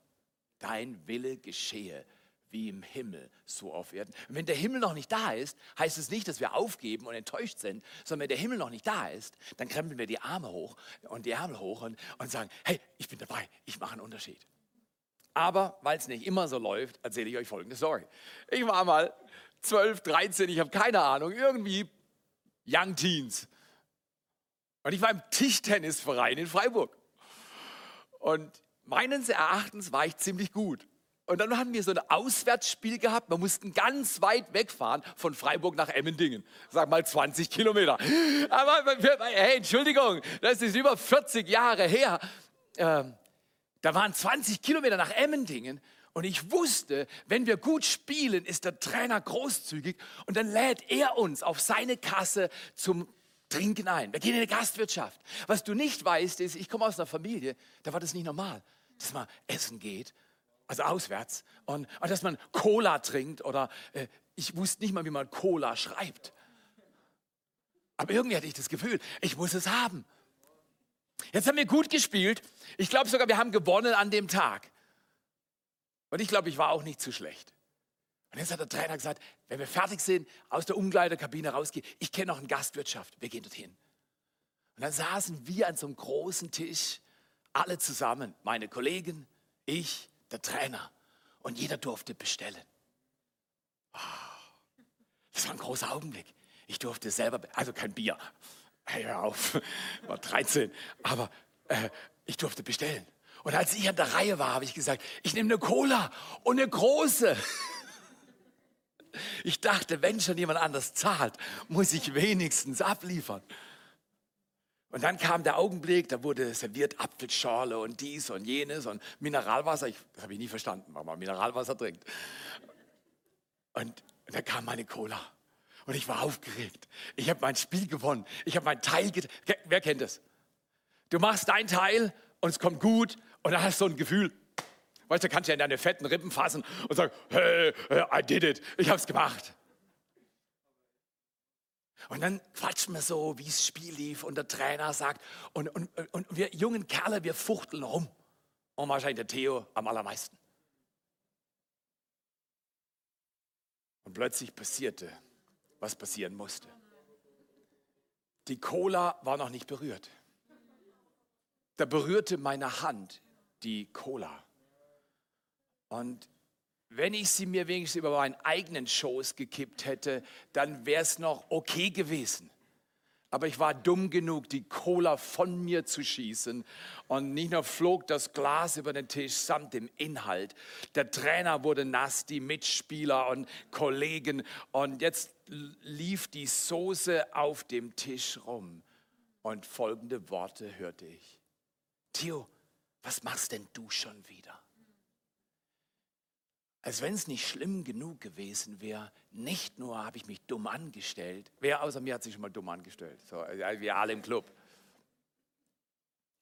dein Wille geschehe, wie im Himmel, so auf Erden. Und wenn der Himmel noch nicht da ist, heißt es nicht, dass wir aufgeben und enttäuscht sind, sondern wenn der Himmel noch nicht da ist, dann krempeln wir die Arme hoch und die Ärmel hoch und, und sagen, hey, ich bin dabei, ich mache einen Unterschied. Aber weil es nicht immer so läuft, erzähle ich euch folgende Story. Ich war mal 12, 13, ich habe keine Ahnung, irgendwie Young Teens. Und ich war im Tischtennisverein in Freiburg. Und meines Erachtens war ich ziemlich gut. Und dann haben wir so ein Auswärtsspiel gehabt. Wir mussten ganz weit wegfahren von Freiburg nach Emmendingen. Sag mal 20 Kilometer. Aber hey, Entschuldigung, das ist über 40 Jahre her. Ähm, da waren 20 Kilometer nach Emmendingen. Und ich wusste, wenn wir gut spielen, ist der Trainer großzügig und dann lädt er uns auf seine Kasse zum Trinken ein. Wir gehen in eine Gastwirtschaft. Was du nicht weißt, ist, ich komme aus einer Familie, da war das nicht normal, dass man essen geht, also auswärts, und, und dass man Cola trinkt oder äh, ich wusste nicht mal, wie man Cola schreibt. Aber irgendwie hatte ich das Gefühl, ich muss es haben. Jetzt haben wir gut gespielt. Ich glaube sogar, wir haben gewonnen an dem Tag. Und ich glaube, ich war auch nicht zu schlecht. Und jetzt hat der Trainer gesagt, wenn wir fertig sind, aus der Umkleidekabine rausgehen, ich kenne noch eine Gastwirtschaft, wir gehen dorthin. Und dann saßen wir an so einem großen Tisch, alle zusammen, meine Kollegen, ich, der Trainer. Und jeder durfte bestellen. Das war ein großer Augenblick. Ich durfte selber, be- also kein Bier, hör auf, war 13, aber äh, ich durfte bestellen. Und als ich an der Reihe war, habe ich gesagt, ich nehme eine Cola und eine große. Ich dachte, wenn schon jemand anders zahlt, muss ich wenigstens abliefern. Und dann kam der Augenblick, da wurde serviert Apfelschorle und dies und jenes und Mineralwasser. Ich, das habe ich nie verstanden, warum man Mineralwasser trinkt. Und da kam meine Cola. Und ich war aufgeregt. Ich habe mein Spiel gewonnen. Ich habe mein Teil Wer kennt das? Du machst dein Teil und es kommt gut und dann hast du so ein Gefühl. Weißt du, kannst ja in deine fetten Rippen fassen und sagen, hey, I did it, ich hab's gemacht. Und dann quatschen wir so, wie das Spiel lief und der Trainer sagt, und, und, und wir jungen Kerle, wir fuchteln rum. Und wahrscheinlich der Theo am allermeisten. Und plötzlich passierte, was passieren musste. Die Cola war noch nicht berührt. Da berührte meine Hand die Cola. Und wenn ich sie mir wenigstens über meinen eigenen Schoß gekippt hätte, dann wäre es noch okay gewesen. Aber ich war dumm genug, die Cola von mir zu schießen. Und nicht nur flog das Glas über den Tisch samt dem Inhalt. Der Trainer wurde nass, die Mitspieler und Kollegen. Und jetzt lief die Soße auf dem Tisch rum. Und folgende Worte hörte ich. Theo, was machst denn du schon wieder? Als wenn es nicht schlimm genug gewesen wäre, nicht nur habe ich mich dumm angestellt, wer außer mir hat sich schon mal dumm angestellt, so, also wir alle im Club.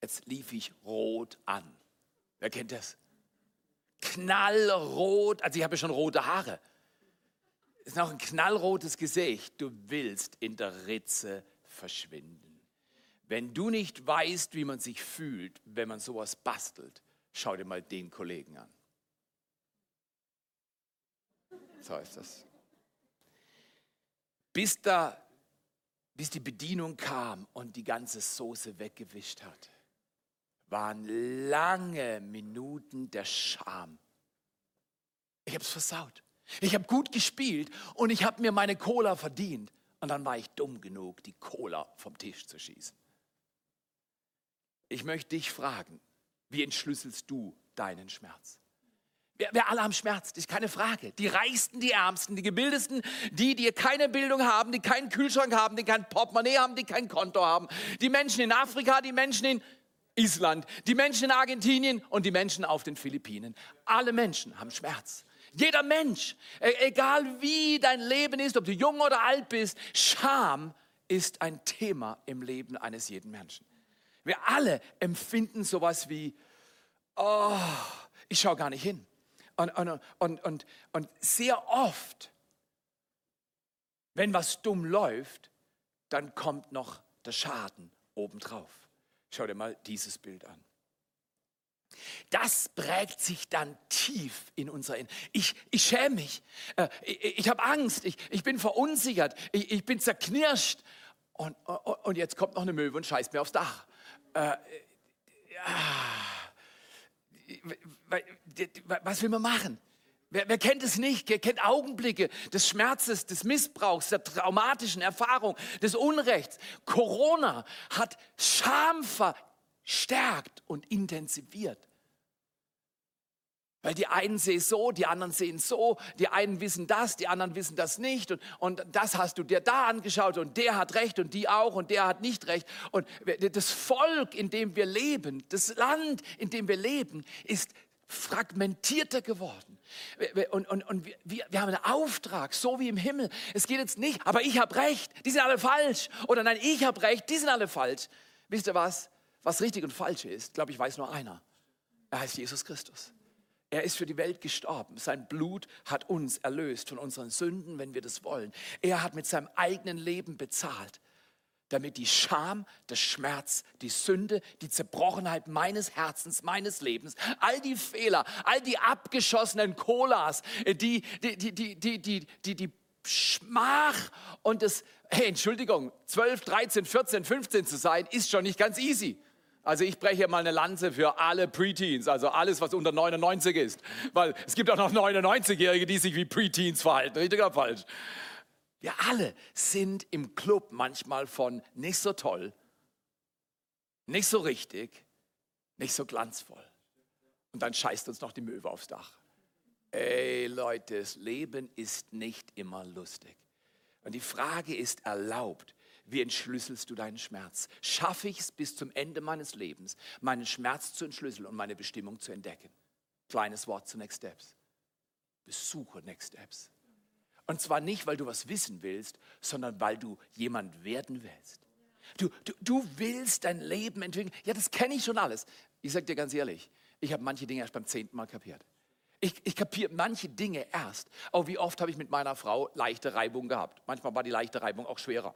Jetzt lief ich rot an. Wer kennt das? Knallrot, also ich habe ja schon rote Haare. Ist noch ein knallrotes Gesicht. Du willst in der Ritze verschwinden. Wenn du nicht weißt, wie man sich fühlt, wenn man sowas bastelt, schau dir mal den Kollegen an. So ist das. Bis, da, bis die Bedienung kam und die ganze Soße weggewischt hat, waren lange Minuten der Scham. Ich habe es versaut. Ich habe gut gespielt und ich habe mir meine Cola verdient. Und dann war ich dumm genug, die Cola vom Tisch zu schießen. Ich möchte dich fragen, wie entschlüsselst du deinen Schmerz? Wir, wir alle haben Schmerz, das ist keine Frage. Die Reichsten, die Ärmsten, die Gebildetsten, die, die keine Bildung haben, die keinen Kühlschrank haben, die kein Portemonnaie haben, die kein Konto haben. Die Menschen in Afrika, die Menschen in Island, die Menschen in Argentinien und die Menschen auf den Philippinen. Alle Menschen haben Schmerz. Jeder Mensch, e- egal wie dein Leben ist, ob du jung oder alt bist, Scham ist ein Thema im Leben eines jeden Menschen. Wir alle empfinden sowas wie, oh, ich schaue gar nicht hin. Und, und, und, und, und sehr oft, wenn was dumm läuft, dann kommt noch der Schaden obendrauf. Schau dir mal dieses Bild an. Das prägt sich dann tief in unser Innen. Ich, ich schäme mich, äh, ich, ich habe Angst, ich, ich bin verunsichert, ich, ich bin zerknirscht. Und, und, und jetzt kommt noch eine Möwe und scheißt mir aufs Dach. Äh, ja, was will man machen? Wer, wer, kennt es nicht? Wer kennt Augenblicke des Schmerzes, des Missbrauchs, der traumatischen Erfahrung, des Unrechts? Corona hat Scham verstärkt und intensiviert. Weil die einen sehen so, die anderen sehen so, die einen wissen das, die anderen wissen das nicht und, und das hast du dir da angeschaut und der hat recht und die auch und der hat nicht recht. Und das Volk, in dem wir leben, das Land, in dem wir leben, ist fragmentierter geworden. Und, und, und wir, wir haben einen Auftrag, so wie im Himmel. Es geht jetzt nicht, aber ich habe recht, die sind alle falsch. Oder nein, ich habe recht, die sind alle falsch. Wisst ihr was? Was richtig und falsch ist, glaube ich, weiß nur einer. Er heißt Jesus Christus. Er ist für die Welt gestorben. Sein Blut hat uns erlöst von unseren Sünden, wenn wir das wollen. Er hat mit seinem eigenen Leben bezahlt, damit die Scham, der Schmerz, die Sünde, die Zerbrochenheit meines Herzens, meines Lebens, all die Fehler, all die abgeschossenen Colas, die, die, die, die, die, die, die, die Schmach und das, hey, Entschuldigung, 12, 13, 14, 15 zu sein, ist schon nicht ganz easy. Also ich breche mal eine Lanze für alle Preteens, also alles, was unter 99 ist. Weil es gibt auch noch 99-Jährige, die sich wie Preteens verhalten. Richtig oder falsch? Wir alle sind im Club manchmal von nicht so toll, nicht so richtig, nicht so glanzvoll. Und dann scheißt uns noch die Möwe aufs Dach. Ey Leute, das Leben ist nicht immer lustig. Und die Frage ist erlaubt, wie entschlüsselst du deinen Schmerz? Schaffe ich es bis zum Ende meines Lebens, meinen Schmerz zu entschlüsseln und meine Bestimmung zu entdecken? Kleines Wort zu Next Steps. Besuche Next Steps. Und zwar nicht, weil du was wissen willst, sondern weil du jemand werden willst. Du, du, du willst dein Leben entwickeln. Ja, das kenne ich schon alles. Ich sage dir ganz ehrlich, ich habe manche Dinge erst beim zehnten Mal kapiert. Ich, ich kapiere manche Dinge erst. Auch wie oft habe ich mit meiner Frau leichte Reibung gehabt. Manchmal war die leichte Reibung auch schwerer.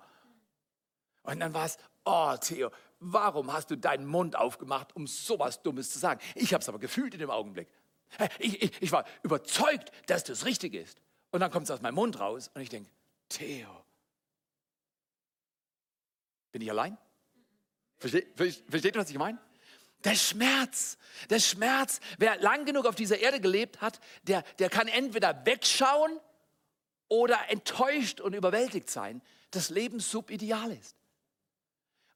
Und dann war es, oh Theo, warum hast du deinen Mund aufgemacht, um sowas Dummes zu sagen? Ich habe es aber gefühlt in dem Augenblick. Ich, ich, ich war überzeugt, dass das richtig ist. Und dann kommt es aus meinem Mund raus und ich denke, Theo, bin ich allein? Versteht, versteht ihr, was ich meine? Der Schmerz, der Schmerz, wer lang genug auf dieser Erde gelebt hat, der, der kann entweder wegschauen oder enttäuscht und überwältigt sein, dass Leben subideal ist.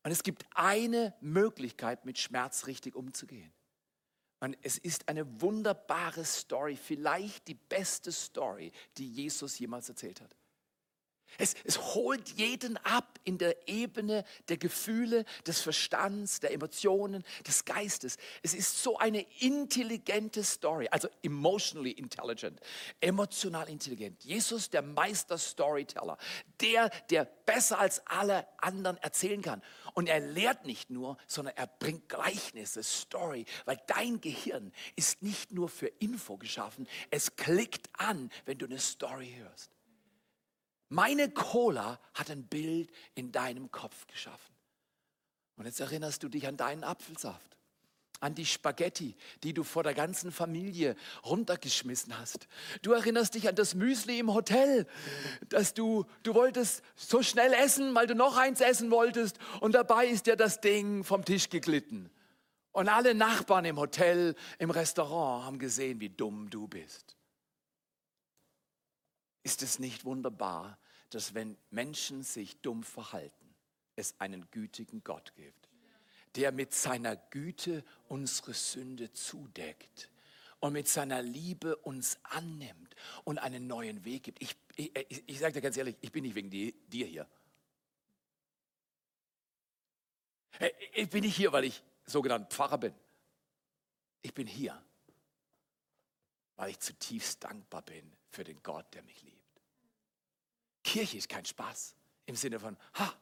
Und es gibt eine Möglichkeit, mit Schmerz richtig umzugehen. Und es ist eine wunderbare Story, vielleicht die beste Story, die Jesus jemals erzählt hat. Es, es, holt jeden ab in der Ebene der Gefühle, des Verstands, der Emotionen, des Geistes. Es ist so eine intelligente Story, also emotionally intelligent, emotional intelligent. Jesus, der Meister Storyteller, der, der besser als alle anderen erzählen kann. Und er lehrt nicht nur, sondern er bringt Gleichnisse, Story, weil dein Gehirn ist nicht nur für Info geschaffen, es klickt an, wenn du eine Story hörst. Meine Cola hat ein Bild in deinem Kopf geschaffen. Und jetzt erinnerst du dich an deinen Apfelsaft, an die Spaghetti, die du vor der ganzen Familie runtergeschmissen hast. Du erinnerst dich an das Müsli im Hotel, dass du, du wolltest so schnell essen, weil du noch eins essen wolltest und dabei ist dir das Ding vom Tisch geglitten. Und alle Nachbarn im Hotel, im Restaurant haben gesehen, wie dumm du bist. Ist es nicht wunderbar, dass wenn Menschen sich dumm verhalten, es einen gütigen Gott gibt, der mit seiner Güte unsere Sünde zudeckt und mit seiner Liebe uns annimmt und einen neuen Weg gibt. Ich, ich, ich sage dir ganz ehrlich, ich bin nicht wegen dir, dir hier. Ich bin nicht hier, weil ich sogenannt Pfarrer bin. Ich bin hier, weil ich zutiefst dankbar bin für den Gott, der mich liebt. Kirche ist kein Spaß im Sinne von, ha,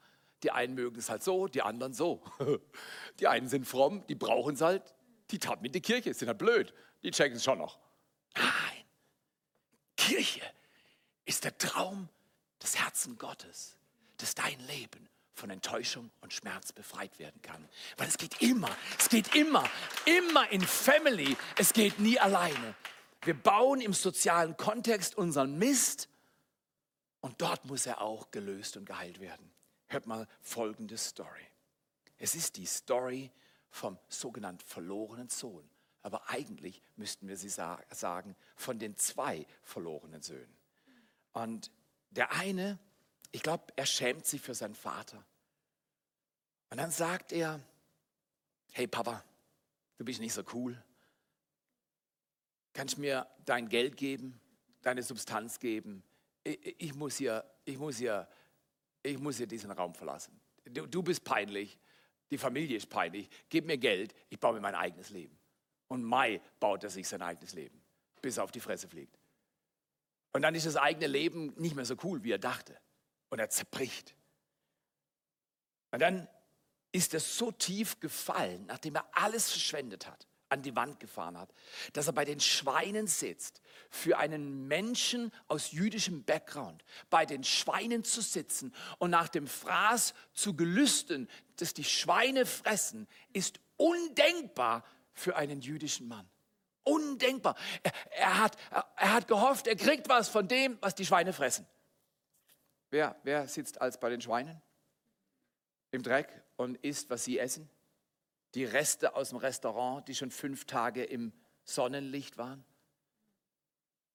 die einen mögen es halt so, die anderen so. Die einen sind fromm, die brauchen es halt, die tappen in die Kirche, sind halt blöd, die checken es schon noch. Nein, Kirche ist der Traum des Herzen Gottes, dass dein Leben von Enttäuschung und Schmerz befreit werden kann. Weil es geht immer, es geht immer, immer in Family, es geht nie alleine. Wir bauen im sozialen Kontext unseren Mist und dort muss er auch gelöst und geheilt werden. Hört mal folgende Story. Es ist die Story vom sogenannten verlorenen Sohn. Aber eigentlich müssten wir sie sa sagen von den zwei verlorenen Söhnen. Und der eine, ich glaube, er schämt sich für seinen Vater. Und dann sagt er, hey Papa, du bist nicht so cool. Kannst mir dein Geld geben, deine Substanz geben? Ich, ich, muss, hier, ich, muss, hier, ich muss hier diesen Raum verlassen. Du, du bist peinlich, die Familie ist peinlich. Gib mir Geld, ich baue mir mein eigenes Leben. Und Mai baut er sich sein eigenes Leben, bis er auf die Fresse fliegt. Und dann ist das eigene Leben nicht mehr so cool, wie er dachte. Und er zerbricht. Und dann ist er so tief gefallen, nachdem er alles verschwendet hat, an die Wand gefahren hat, dass er bei den Schweinen sitzt. Für einen Menschen aus jüdischem Background, bei den Schweinen zu sitzen und nach dem Fraß zu gelüsten, das die Schweine fressen, ist undenkbar für einen jüdischen Mann. Undenkbar. Er, er, hat, er hat gehofft, er kriegt was von dem, was die Schweine fressen. Wer, wer sitzt als bei den Schweinen? Im Dreck und isst, was sie essen? Die Reste aus dem Restaurant, die schon fünf Tage im Sonnenlicht waren?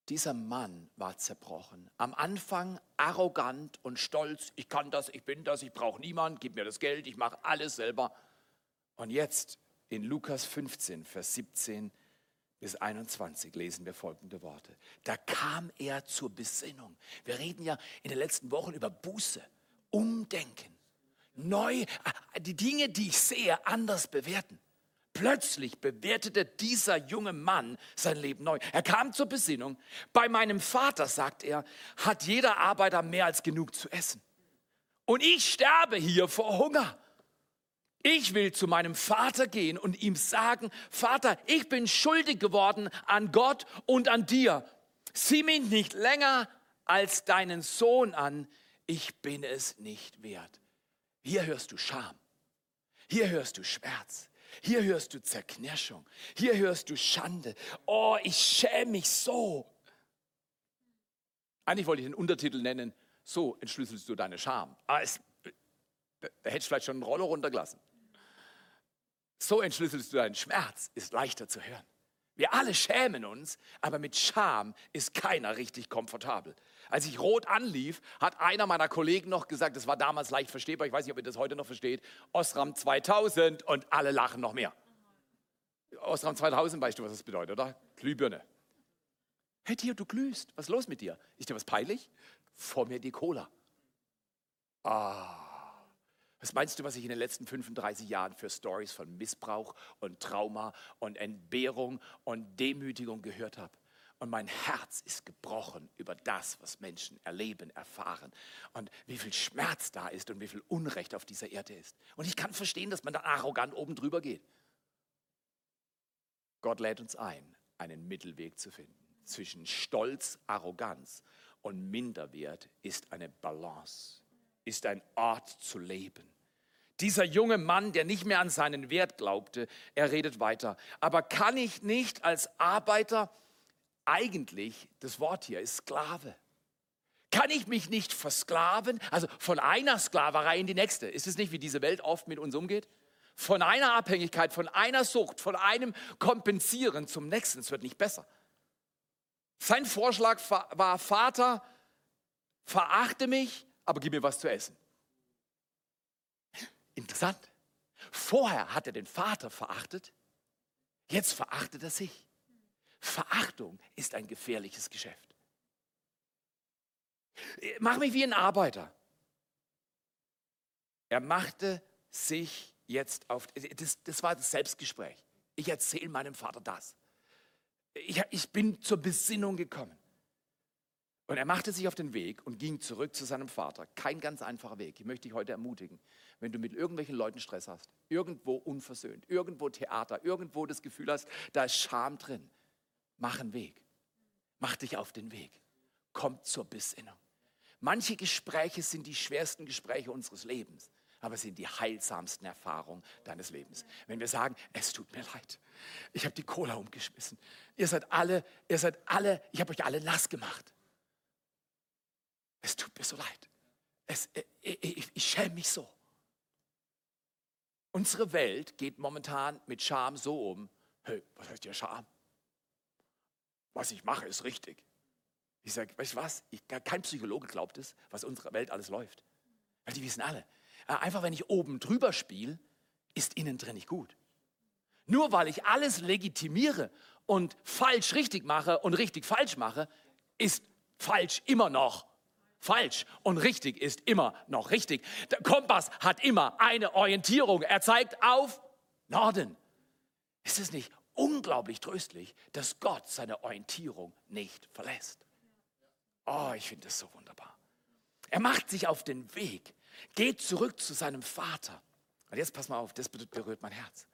Dieser Mann war zerbrochen. Am Anfang arrogant und stolz. Ich kann das, ich bin das, ich brauche niemanden, gib mir das Geld, ich mache alles selber. Und jetzt in Lukas 15, Vers 17 bis 21 lesen wir folgende Worte. Da kam er zur Besinnung. Wir reden ja in den letzten Wochen über Buße, Umdenken, neu, die Dinge, die ich sehe, anders bewerten. Plötzlich bewertete dieser junge Mann sein Leben neu. Er kam zur Besinnung. Bei meinem Vater, sagt er, hat jeder Arbeiter mehr als genug zu essen. Und ich sterbe hier vor Hunger. Ich will zu meinem Vater gehen und ihm sagen, Vater, ich bin schuldig geworden an Gott und an dir. Sieh mich nicht länger als deinen Sohn an. Ich bin es nicht wert. Hier hörst du Scham. Hier hörst du Schmerz. Hier hörst du Zerknirschung. Hier hörst du Schande. Oh, ich schäme mich so. Eigentlich wollte ich den Untertitel nennen, so entschlüsselst du deine Scham. Aber es, da hättest du vielleicht schon einen Roller runtergelassen. So entschlüsselst du deinen Schmerz, ist leichter zu hören. Wir alle schämen uns, aber mit Scham ist keiner richtig komfortabel. Als ich rot anlief, hat einer meiner Kollegen noch gesagt, das war damals leicht verstehbar, ich weiß nicht, ob ihr das heute noch versteht, Osram 2000 und alle lachen noch mehr. Osram 2000, weißt du, was das bedeutet, oder? Glühbirne. Hey Tio, du glühst, was ist los mit dir? Ist dir was peinlich? Vor mir die Cola. Ah. Was meinst du, was ich in den letzten 35 Jahren für Stories von Missbrauch und Trauma und Entbehrung und Demütigung gehört habe? Und mein Herz ist gebrochen über das, was Menschen erleben, erfahren und wie viel Schmerz da ist und wie viel Unrecht auf dieser Erde ist. Und ich kann verstehen, dass man da arrogant oben drüber geht. Gott lädt uns ein, einen Mittelweg zu finden. Zwischen Stolz, Arroganz und Minderwert ist eine Balance, ist ein Ort zu leben. Dieser junge Mann, der nicht mehr an seinen Wert glaubte, er redet weiter. Aber kann ich nicht als Arbeiter eigentlich, das Wort hier ist Sklave. Kann ich mich nicht versklaven? Also von einer Sklaverei in die nächste. Ist es nicht, wie diese Welt oft mit uns umgeht? Von einer Abhängigkeit, von einer Sucht, von einem Kompensieren zum nächsten. Es wird nicht besser. Sein Vorschlag war, Vater, verachte mich, aber gib mir was zu essen. Interessant. Vorher hat er den Vater verachtet, jetzt verachtet er sich. Verachtung ist ein gefährliches Geschäft. Mach mich wie ein Arbeiter. Er machte sich jetzt auf, das, das war das Selbstgespräch. Ich erzähle meinem Vater das. Ich, ich bin zur Besinnung gekommen. Und er machte sich auf den Weg und ging zurück zu seinem Vater. Kein ganz einfacher Weg. Ich möchte dich heute ermutigen, wenn du mit irgendwelchen Leuten Stress hast, irgendwo unversöhnt, irgendwo Theater, irgendwo das Gefühl hast, da ist Scham drin, mach einen Weg. Mach dich auf den Weg. kommt zur Besinnung. Manche Gespräche sind die schwersten Gespräche unseres Lebens, aber sind die heilsamsten Erfahrungen deines Lebens. Wenn wir sagen, es tut mir leid, ich habe die Cola umgeschmissen, ihr seid alle, ihr seid alle, ich habe euch alle nass gemacht. Es tut mir so leid. Es, äh, ich, ich, ich schäme mich so. Unsere Welt geht momentan mit Scham so um. Hey, was heißt hier Scham? Was ich mache, ist richtig. Ich sage, weißt du was? Ich, kein Psychologe glaubt es, was unsere Welt alles läuft. Weil die wissen alle. Äh, einfach, wenn ich oben drüber spiele, ist innen drin nicht gut. Nur weil ich alles legitimiere und falsch richtig mache und richtig falsch mache, ist falsch immer noch falsch und richtig ist immer noch richtig. Der Kompass hat immer eine Orientierung. Er zeigt auf Norden. Ist es nicht unglaublich tröstlich, dass Gott seine Orientierung nicht verlässt? Oh, ich finde das so wunderbar. Er macht sich auf den Weg, geht zurück zu seinem Vater. Und jetzt pass mal auf, das berührt mein Herz.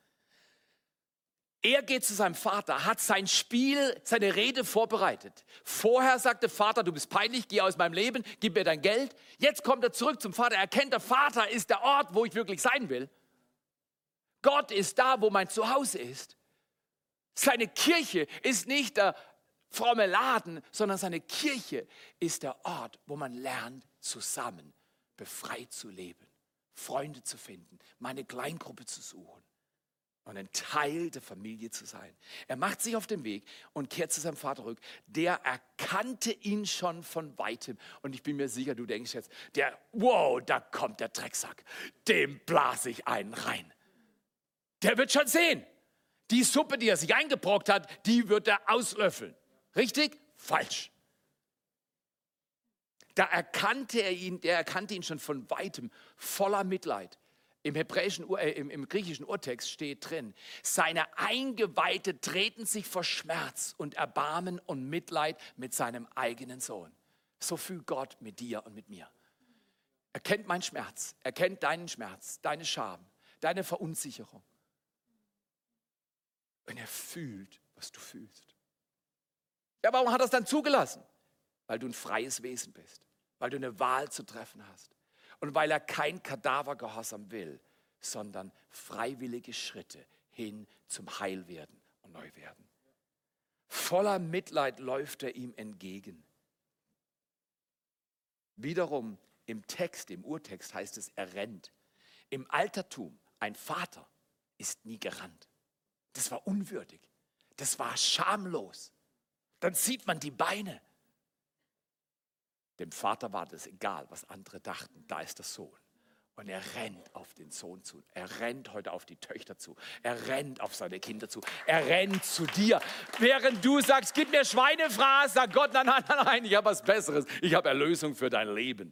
Er geht zu seinem Vater, hat sein Spiel, seine Rede vorbereitet. Vorher sagte Vater, du bist peinlich, geh aus meinem Leben, gib mir dein Geld. Jetzt kommt er zurück zum Vater, er erkennt, der Vater ist der Ort, wo ich wirklich sein will. Gott ist da, wo mein Zuhause ist. Seine Kirche ist nicht der fromme Laden, sondern seine Kirche ist der Ort, wo man lernt, zusammen befreit zu leben, Freunde zu finden, meine Kleingruppe zu suchen und ein Teil der Familie zu sein. Er macht sich auf den Weg und kehrt zu seinem Vater rück. Der erkannte ihn schon von weitem. Und ich bin mir sicher, du denkst jetzt, der, wow, da kommt der Drecksack. Dem blase ich einen rein. Der wird schon sehen. Die Suppe, die er sich eingebrockt hat, die wird er auslöffeln. Richtig? Falsch. Da erkannte er ihn, der erkannte ihn schon von weitem, voller Mitleid. Im, hebräischen, äh, im, im griechischen Urtext steht drin, seine Eingeweihte treten sich vor Schmerz und Erbarmen und Mitleid mit seinem eigenen Sohn. So fühlt Gott mit dir und mit mir. Er kennt meinen Schmerz, er kennt deinen Schmerz, deine Scham, deine Verunsicherung. Und er fühlt, was du fühlst. Ja, warum hat er es dann zugelassen? Weil du ein freies Wesen bist, weil du eine Wahl zu treffen hast und weil er kein Kadavergehorsam will, sondern freiwillige Schritte hin zum Heilwerden und Neuwerden. Voller Mitleid läuft er ihm entgegen. Wiederum im Text, im Urtext heißt es, er rennt. Im Altertum, ein Vater ist nie gerannt. Das war unwürdig. Das war schamlos. Dann sieht man die Beine. Dem Vater war das egal, was andere dachten. Da ist der Sohn. Und er rennt auf den Sohn zu. Er rennt heute auf die Töchter zu. Er rennt auf seine Kinder zu. Er rennt zu dir. Während du sagst, gib mir Schweinefraß, sagt Gott, nein, nein, nein, ich habe was Besseres. Ich habe Erlösung für dein Leben.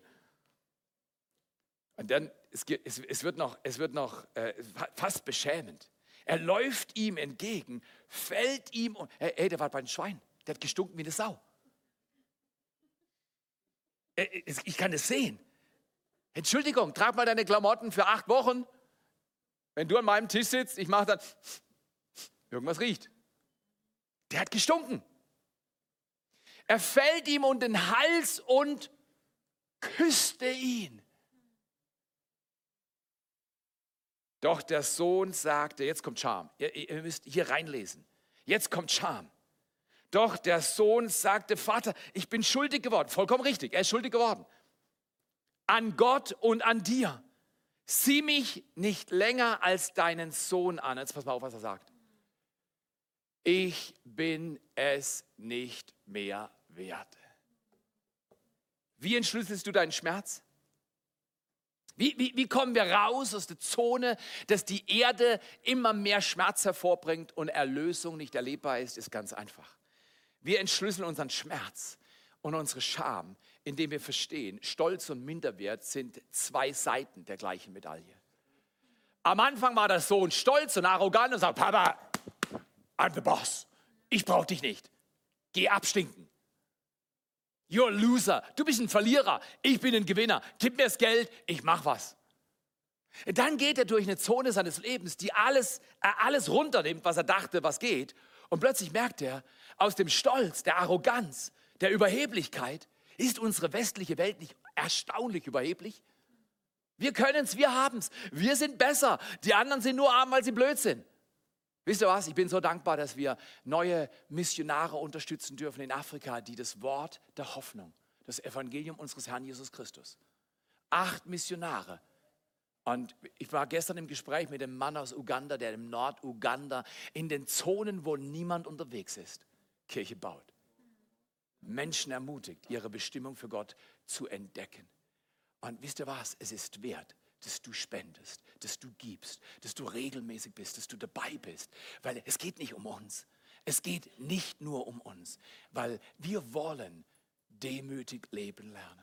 Und dann, es, es, es wird noch, es wird noch äh, fast beschämend. Er läuft ihm entgegen, fällt ihm und, hey, hey, der war bei den Schweinen. Der hat gestunken wie eine Sau. Äh, ich kann es sehen. Entschuldigung, trag mal deine Klamotten für acht Wochen. Wenn du an meinem Tisch sitzt, ich mache dann, irgendwas riecht. Der hat gestunken. Er fällt ihm um den Hals und küsste ihn. Doch der Sohn sagte, jetzt kommt Scham. Ihr, ihr müsst hier reinlesen. Jetzt kommt Scham. Doch der Sohn sagte, Vater, ich bin schuldig geworden. Vollkommen richtig, er ist schuldig geworden. An Gott und an dir. Sieh mich nicht länger als deinen Sohn an. Jetzt pass mal auf, was er sagt. Ich bin es nicht mehr wert. Wie entschlüsselst du deinen Schmerz? Wie, wie, wie kommen wir raus aus der Zone, dass die Erde immer mehr Schmerz hervorbringt und Erlösung nicht erlebbar ist? Ist ganz einfach. Wir entschlüsseln unseren Schmerz und unsere Scham, indem wir verstehen, Stolz und Minderwert sind zwei Seiten der gleichen Medaille. Am Anfang war der Sohn stolz und arrogant und sagt, Papa, I'm the boss. Ich brauche dich nicht. Geh abstinken. You're a loser. Du bist ein Verlierer. Ich bin ein Gewinner. Gib mir das Geld. Ich mach was. Dann geht er durch eine Zone seines Lebens, die alles, äh, alles runternimmt, was er dachte, was geht. Und plötzlich merkt er, aus dem Stolz, der Arroganz, der Überheblichkeit Ist unsere westliche Welt nicht erstaunlich überheblich? Wir können es, wir haben es. Wir sind besser. Die anderen sind nur arm, weil sie blöd sind. Wisst ihr was? Ich bin so dankbar, dass wir neue Missionare unterstützen dürfen in Afrika, die das Wort der Hoffnung, das Evangelium unseres Herrn Jesus Christus. Acht Missionare. Und ich war gestern im Gespräch mit einem Mann aus Uganda, der im Nord-Uganda in den Zonen, wo niemand unterwegs ist, Kirche baut. Menschen ermutigt, ihre Bestimmung für Gott zu entdecken. Und wisst ihr was? Es ist wert, dass du spendest, dass du gibst, dass du regelmäßig bist, dass du dabei bist. Weil es geht nicht um uns. Es geht nicht nur um uns, weil wir wollen demütig leben lernen.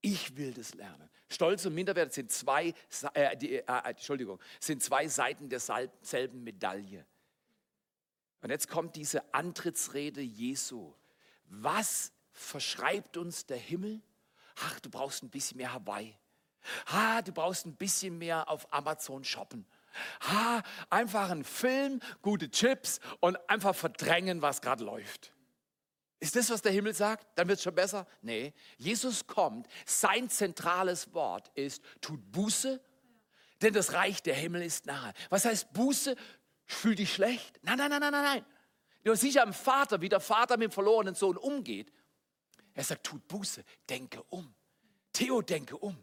Ich will das lernen. Stolz und Minderwert sind zwei, äh, die, äh, Entschuldigung, sind zwei Seiten derselben Medaille. Und jetzt kommt diese Antrittsrede Jesu. Was verschreibt uns der Himmel? Ach, du brauchst ein bisschen mehr Hawaii. Ha, du brauchst ein bisschen mehr auf Amazon shoppen. Ha, einfach ein Film, gute Chips und einfach verdrängen, was gerade läuft. Ist das, was der Himmel sagt? Dann wird es schon besser? Nee. Jesus kommt, sein zentrales Wort ist, tut Buße, denn das Reich der Himmel ist nahe. Was heißt Buße? Fühl dich schlecht? Nein, nein, nein, nein, nein. Du siehst ja am Vater, wie der Vater mit dem verlorenen Sohn umgeht. Er sagt, tut Buße, denke um. Theo, denke um.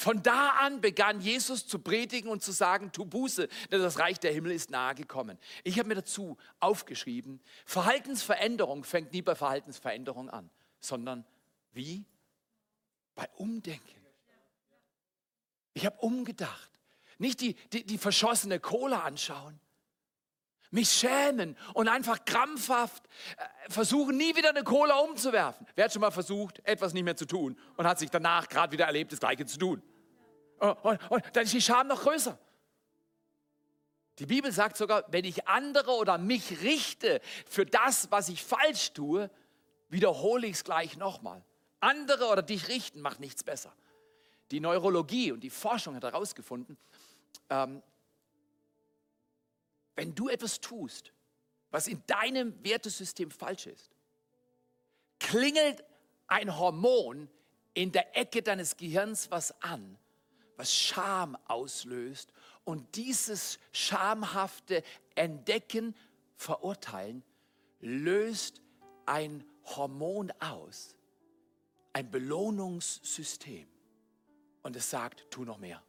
Von da an begann Jesus zu predigen und zu sagen, tu Buße, denn das Reich der Himmel ist nahe gekommen. Ich habe mir dazu aufgeschrieben, Verhaltensveränderung fängt nie bei Verhaltensveränderung an, sondern wie? Bei Umdenken. Ich habe umgedacht. Nicht die, die, die verschossene Cola anschauen, mich schämen und einfach krampfhaft äh, versuchen, nie wieder eine Cola umzuwerfen. Wer hat schon mal versucht, etwas nicht mehr zu tun und hat sich danach gerade wieder erlebt, das Gleiche zu tun? Und, und, und dann ist die Scham noch größer. Die Bibel sagt sogar, wenn ich andere oder mich richte für das, was ich falsch tue, wiederhole ich es gleich nochmal. Andere oder dich richten macht nichts besser. Die Neurologie und die Forschung hat herausgefunden, ähm, wenn du etwas tust, was in deinem Wertesystem falsch ist, klingelt ein Hormon in der Ecke deines Gehirns was an, was Scham auslöst. Und dieses schamhafte Entdecken, Verurteilen löst ein Hormon aus, ein Belohnungssystem. Und es sagt, tu noch mehr.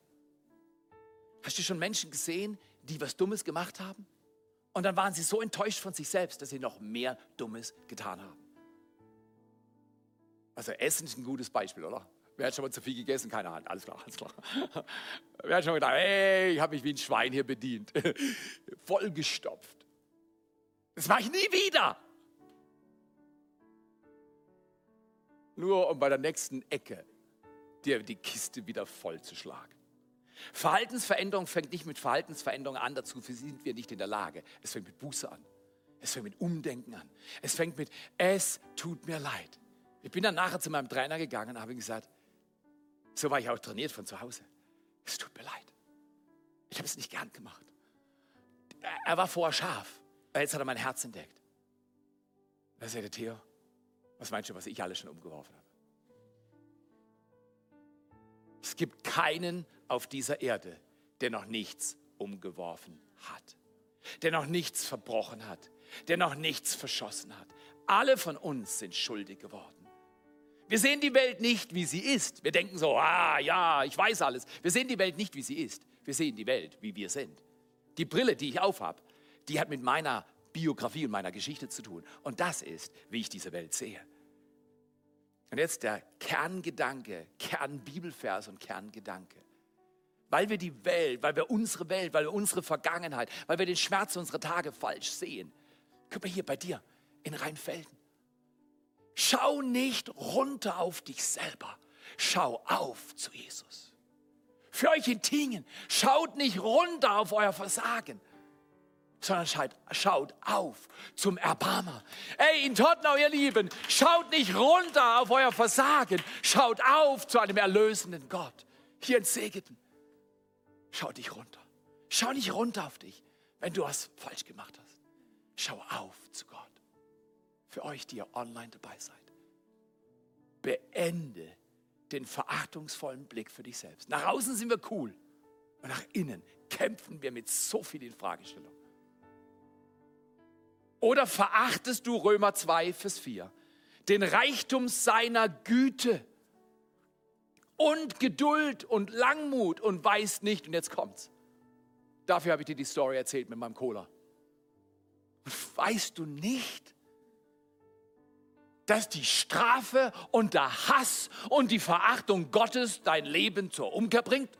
Hast du schon Menschen gesehen, die was Dummes gemacht haben? Und dann waren sie so enttäuscht von sich selbst, dass sie noch mehr Dummes getan haben. Also Essen ist ein gutes Beispiel, oder? Wer hat schon mal zu viel gegessen? Keine Ahnung, alles klar, alles klar. Wer hat schon gedacht, hey, ich habe mich wie ein Schwein hier bedient. Vollgestopft. Das mache ich nie wieder. Nur um bei der nächsten Ecke dir die Kiste wieder voll zu schlagen. Verhaltensveränderung fängt nicht mit Verhaltensveränderung an, dazu sind wir nicht in der Lage. Es fängt mit Buße an. Es fängt mit Umdenken an. Es fängt mit, es tut mir leid. Ich bin dann nachher zu meinem Trainer gegangen und habe ihm gesagt, so war ich auch trainiert von zu Hause. Es tut mir leid. Ich habe es nicht gern gemacht. Er war vorher scharf, jetzt hat er mein Herz entdeckt. Da sagte Theo, was meinst du, was ich alles schon umgeworfen habe? Es gibt keinen auf dieser Erde, der noch nichts umgeworfen hat, der noch nichts verbrochen hat, der noch nichts verschossen hat. Alle von uns sind schuldig geworden. Wir sehen die Welt nicht, wie sie ist. Wir denken so, ah ja, ich weiß alles. Wir sehen die Welt nicht, wie sie ist. Wir sehen die Welt, wie wir sind. Die Brille, die ich aufhab, die hat mit meiner Biografie und meiner Geschichte zu tun. Und das ist, wie ich diese Welt sehe. Und jetzt der Kerngedanke, Kernbibelvers und Kerngedanke. Weil wir die Welt, weil wir unsere Welt, weil wir unsere Vergangenheit, weil wir den Schmerz unserer Tage falsch sehen. Guck mal hier bei dir in Rheinfelden. Schau nicht runter auf dich selber. Schau auf zu Jesus. Für euch in Tingen, schaut nicht runter auf euer Versagen, sondern schaut, schaut auf zum Erbarmer. Ey, in Tottenau, ihr Lieben, schaut nicht runter auf euer Versagen, schaut auf zu einem erlösenden Gott. Hier in Segeten, schau dich runter. Schau nicht runter auf dich, wenn du was falsch gemacht hast. Schau auf zu Gott für euch, die ihr online dabei seid. beende den verachtungsvollen Blick für dich selbst. Nach außen sind wir cool und nach innen kämpfen wir mit so vielen Fragestellungen. Oder verachtest du Römer 2, Vers 4, den Reichtum seiner Güte und Geduld und Langmut und weißt nicht, und jetzt kommt's. Dafür habe ich dir die Story erzählt mit meinem Cola. Weißt du nicht, dass die Strafe und der Hass und die Verachtung Gottes dein Leben zur Umkehr bringt?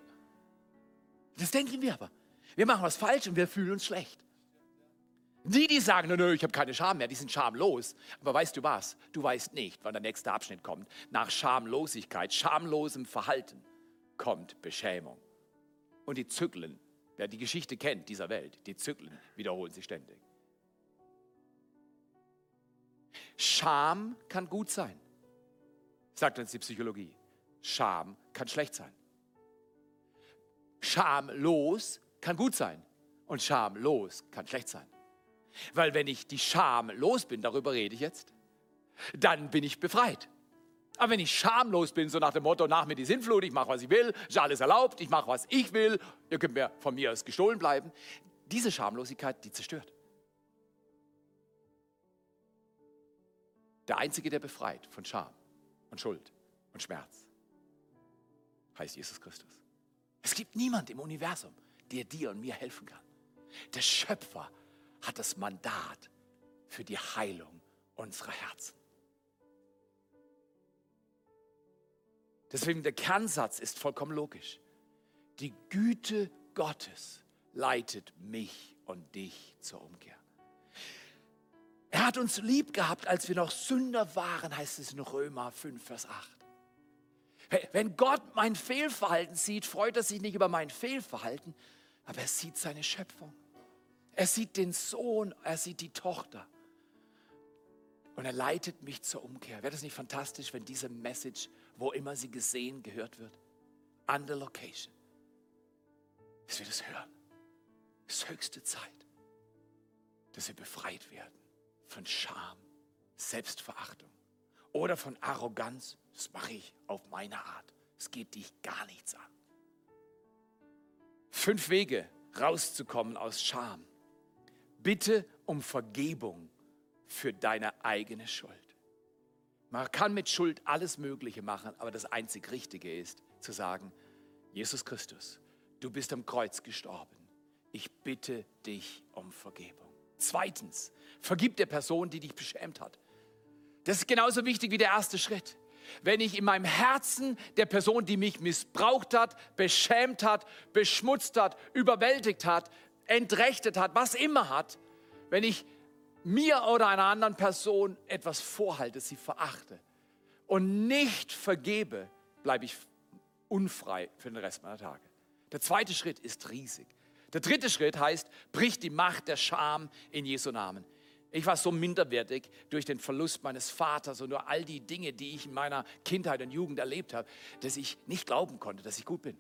Das denken wir aber. Wir machen was falsch und wir fühlen uns schlecht. Die, die sagen, nö, nö, ich habe keine Scham mehr, die sind schamlos. Aber weißt du was? Du weißt nicht, wann der nächste Abschnitt kommt. Nach Schamlosigkeit, schamlosem Verhalten kommt Beschämung. Und die Zyklen, wer die Geschichte kennt dieser Welt, die Zyklen wiederholen sich ständig. Scham kann gut sein, sagt uns die Psychologie. Scham kann schlecht sein. Schamlos kann gut sein und schamlos kann schlecht sein. Weil wenn ich die Scham los bin, darüber rede ich jetzt, dann bin ich befreit. Aber wenn ich schamlos bin, so nach dem Motto, nach mir die Sintflut, ich mache, was ich will, ist alles erlaubt, ich mache, was ich will, ihr könnt mir von mir aus gestohlen bleiben, diese Schamlosigkeit, die zerstört. Der Einzige, der befreit von Scham und Schuld und Schmerz, heißt Jesus Christus. Es gibt niemand im Universum, der dir und mir helfen kann. Der Schöpfer hat das Mandat für die Heilung unserer Herzen. Deswegen der Kernsatz ist vollkommen logisch. Die Güte Gottes leitet mich und dich zur Umkehr. Er hat uns lieb gehabt, als wir noch Sünder waren, heißt es in Römer 5, Vers 8. Wenn Gott mein Fehlverhalten sieht, freut er sich nicht über mein Fehlverhalten, aber er sieht seine Schöpfung. Er sieht den Sohn, er sieht die Tochter. Und er leitet mich zur Umkehr. Wäre das nicht fantastisch, wenn diese Message, wo immer sie gesehen, gehört wird? An der Location. Dass wir das hören. Es ist höchste Zeit, dass wir befreit werden von Scham, Selbstverachtung oder von Arroganz. Das mache ich auf meine Art. Es geht dich gar nichts an. Fünf Wege rauszukommen aus Scham. Bitte um Vergebung für deine eigene Schuld. Man kann mit Schuld alles Mögliche machen, aber das einzig Richtige ist zu sagen, Jesus Christus, du bist am Kreuz gestorben. Ich bitte dich um Vergebung. Zweitens, vergib der Person, die dich beschämt hat. Das ist genauso wichtig wie der erste Schritt. Wenn ich in meinem Herzen der Person, die mich missbraucht hat, beschämt hat, beschmutzt hat, überwältigt hat, entrechtet hat, was immer hat, wenn ich mir oder einer anderen Person etwas vorhalte, sie verachte und nicht vergebe, bleibe ich unfrei für den Rest meiner Tage. Der zweite Schritt ist riesig. Der dritte Schritt heißt, brich die Macht der Scham in Jesu Namen. Ich war so minderwertig durch den Verlust meines Vaters und nur all die Dinge, die ich in meiner Kindheit und Jugend erlebt habe, dass ich nicht glauben konnte, dass ich gut bin.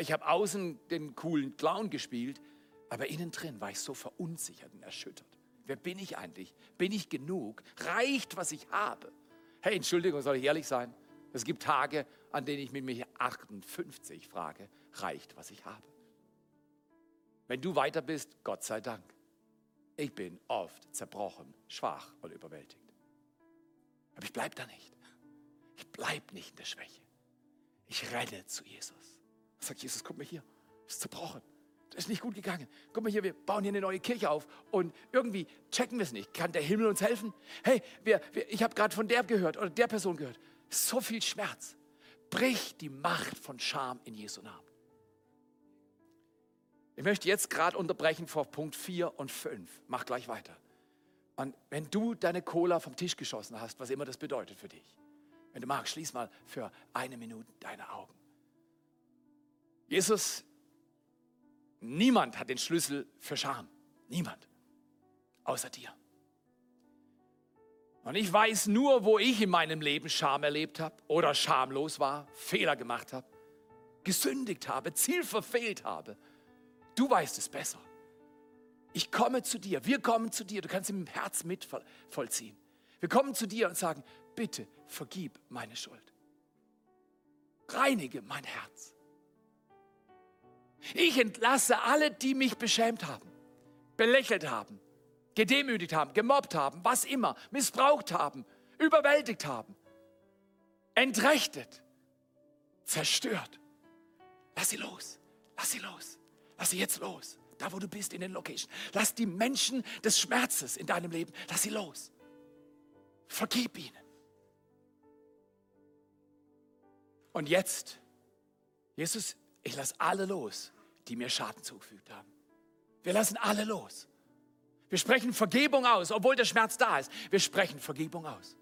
Ich habe außen den coolen Clown gespielt, aber innen drin war ich so verunsichert und erschüttert. Wer bin ich eigentlich? Bin ich genug? Reicht, was ich habe? Hey, Entschuldigung, soll ich ehrlich sein? Es gibt Tage, an denen ich mit mir 58 frage, reicht, was ich habe? Wenn du weiter bist, Gott sei Dank. Ich bin oft zerbrochen, schwach und überwältigt. Aber ich bleibe da nicht. Ich bleibe nicht in der Schwäche. Ich renne zu Jesus. Sagt Jesus, guck mal hier, ist zerbrochen. Das ist nicht gut gegangen. Guck mal hier, wir bauen hier eine neue Kirche auf und irgendwie checken wir es nicht. Kann der Himmel uns helfen? Hey, wir, wir, ich habe gerade von der gehört oder der Person gehört. So viel Schmerz. Brich die Macht von Scham in Jesu Namen. Ich möchte jetzt gerade unterbrechen vor Punkt 4 und 5. Mach gleich weiter. Und wenn du deine Cola vom Tisch geschossen hast, was immer das bedeutet für dich, wenn du magst, schließ mal für eine Minute deine Augen. Jesus, niemand hat den Schlüssel für Scham. Niemand. Außer dir. Und ich weiß nur, wo ich in meinem Leben Scham erlebt habe oder schamlos war, Fehler gemacht habe, gesündigt habe, Ziel verfehlt habe Du weißt es besser. Ich komme zu dir, wir kommen zu dir, du kannst im Herz mit vollziehen. Wir kommen zu dir und sagen, bitte vergib meine Schuld. Reinige mein Herz. Ich entlasse alle, die mich beschämt haben, belächelt haben, gedemütigt haben, gemobbt haben, was immer, missbraucht haben, überwältigt haben, entrechtet, zerstört. Lass sie los, lass sie los, lass sie jetzt los. Da, wo du bist, in den Location. Lass die Menschen des Schmerzes in deinem Leben, lass sie los. Vergib ihnen. Und jetzt, Jesus, ich lasse alle los, die mir Schaden zugefügt haben. Wir lassen alle los. Wir sprechen Vergebung aus, obwohl der Schmerz da ist. Wir sprechen Vergebung aus.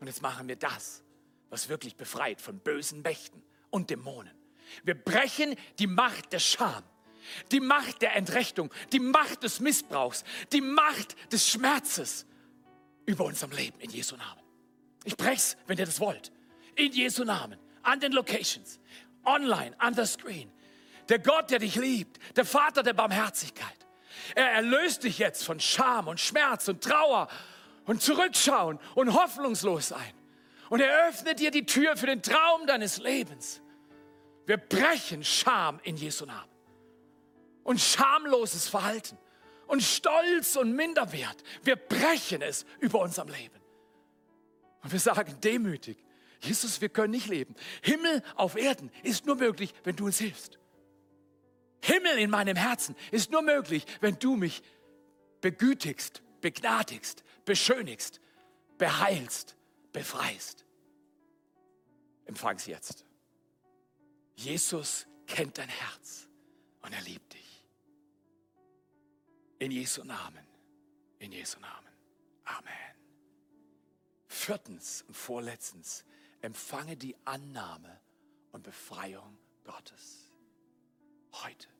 Und jetzt machen wir das, was wirklich befreit von bösen Mächten und Dämonen. Wir brechen die Macht der Scham, die Macht der Entrechtung, die Macht des Missbrauchs, die Macht des Schmerzes über unserem Leben in Jesu Namen. Ich brech's, wenn ihr das wollt. In Jesu Namen, an den Locations, online, an der Screen. Der Gott, der dich liebt, der Vater der Barmherzigkeit. Er erlöst dich jetzt von Scham und Schmerz und Trauer und Zurückschauen und hoffnungslos sein. Und er öffnet dir die Tür für den Traum deines Lebens. Wir brechen Scham in Jesu Namen. Und schamloses Verhalten und Stolz und Minderwert. Wir brechen es über unserem Leben. Und wir sagen demütig, Jesus, wir können nicht leben. Himmel auf Erden ist nur möglich, wenn du uns hilfst. Himmel in meinem Herzen ist nur möglich, wenn du mich begütigst, begnadigst, beschönigst, beheilst, befreist. Empfang es jetzt. Jesus kennt dein Herz und er liebt dich. In Jesu Namen. In Jesu Namen. Amen. Viertens und vorletztens, empfange die Annahme und Befreiung Gottes. Heute.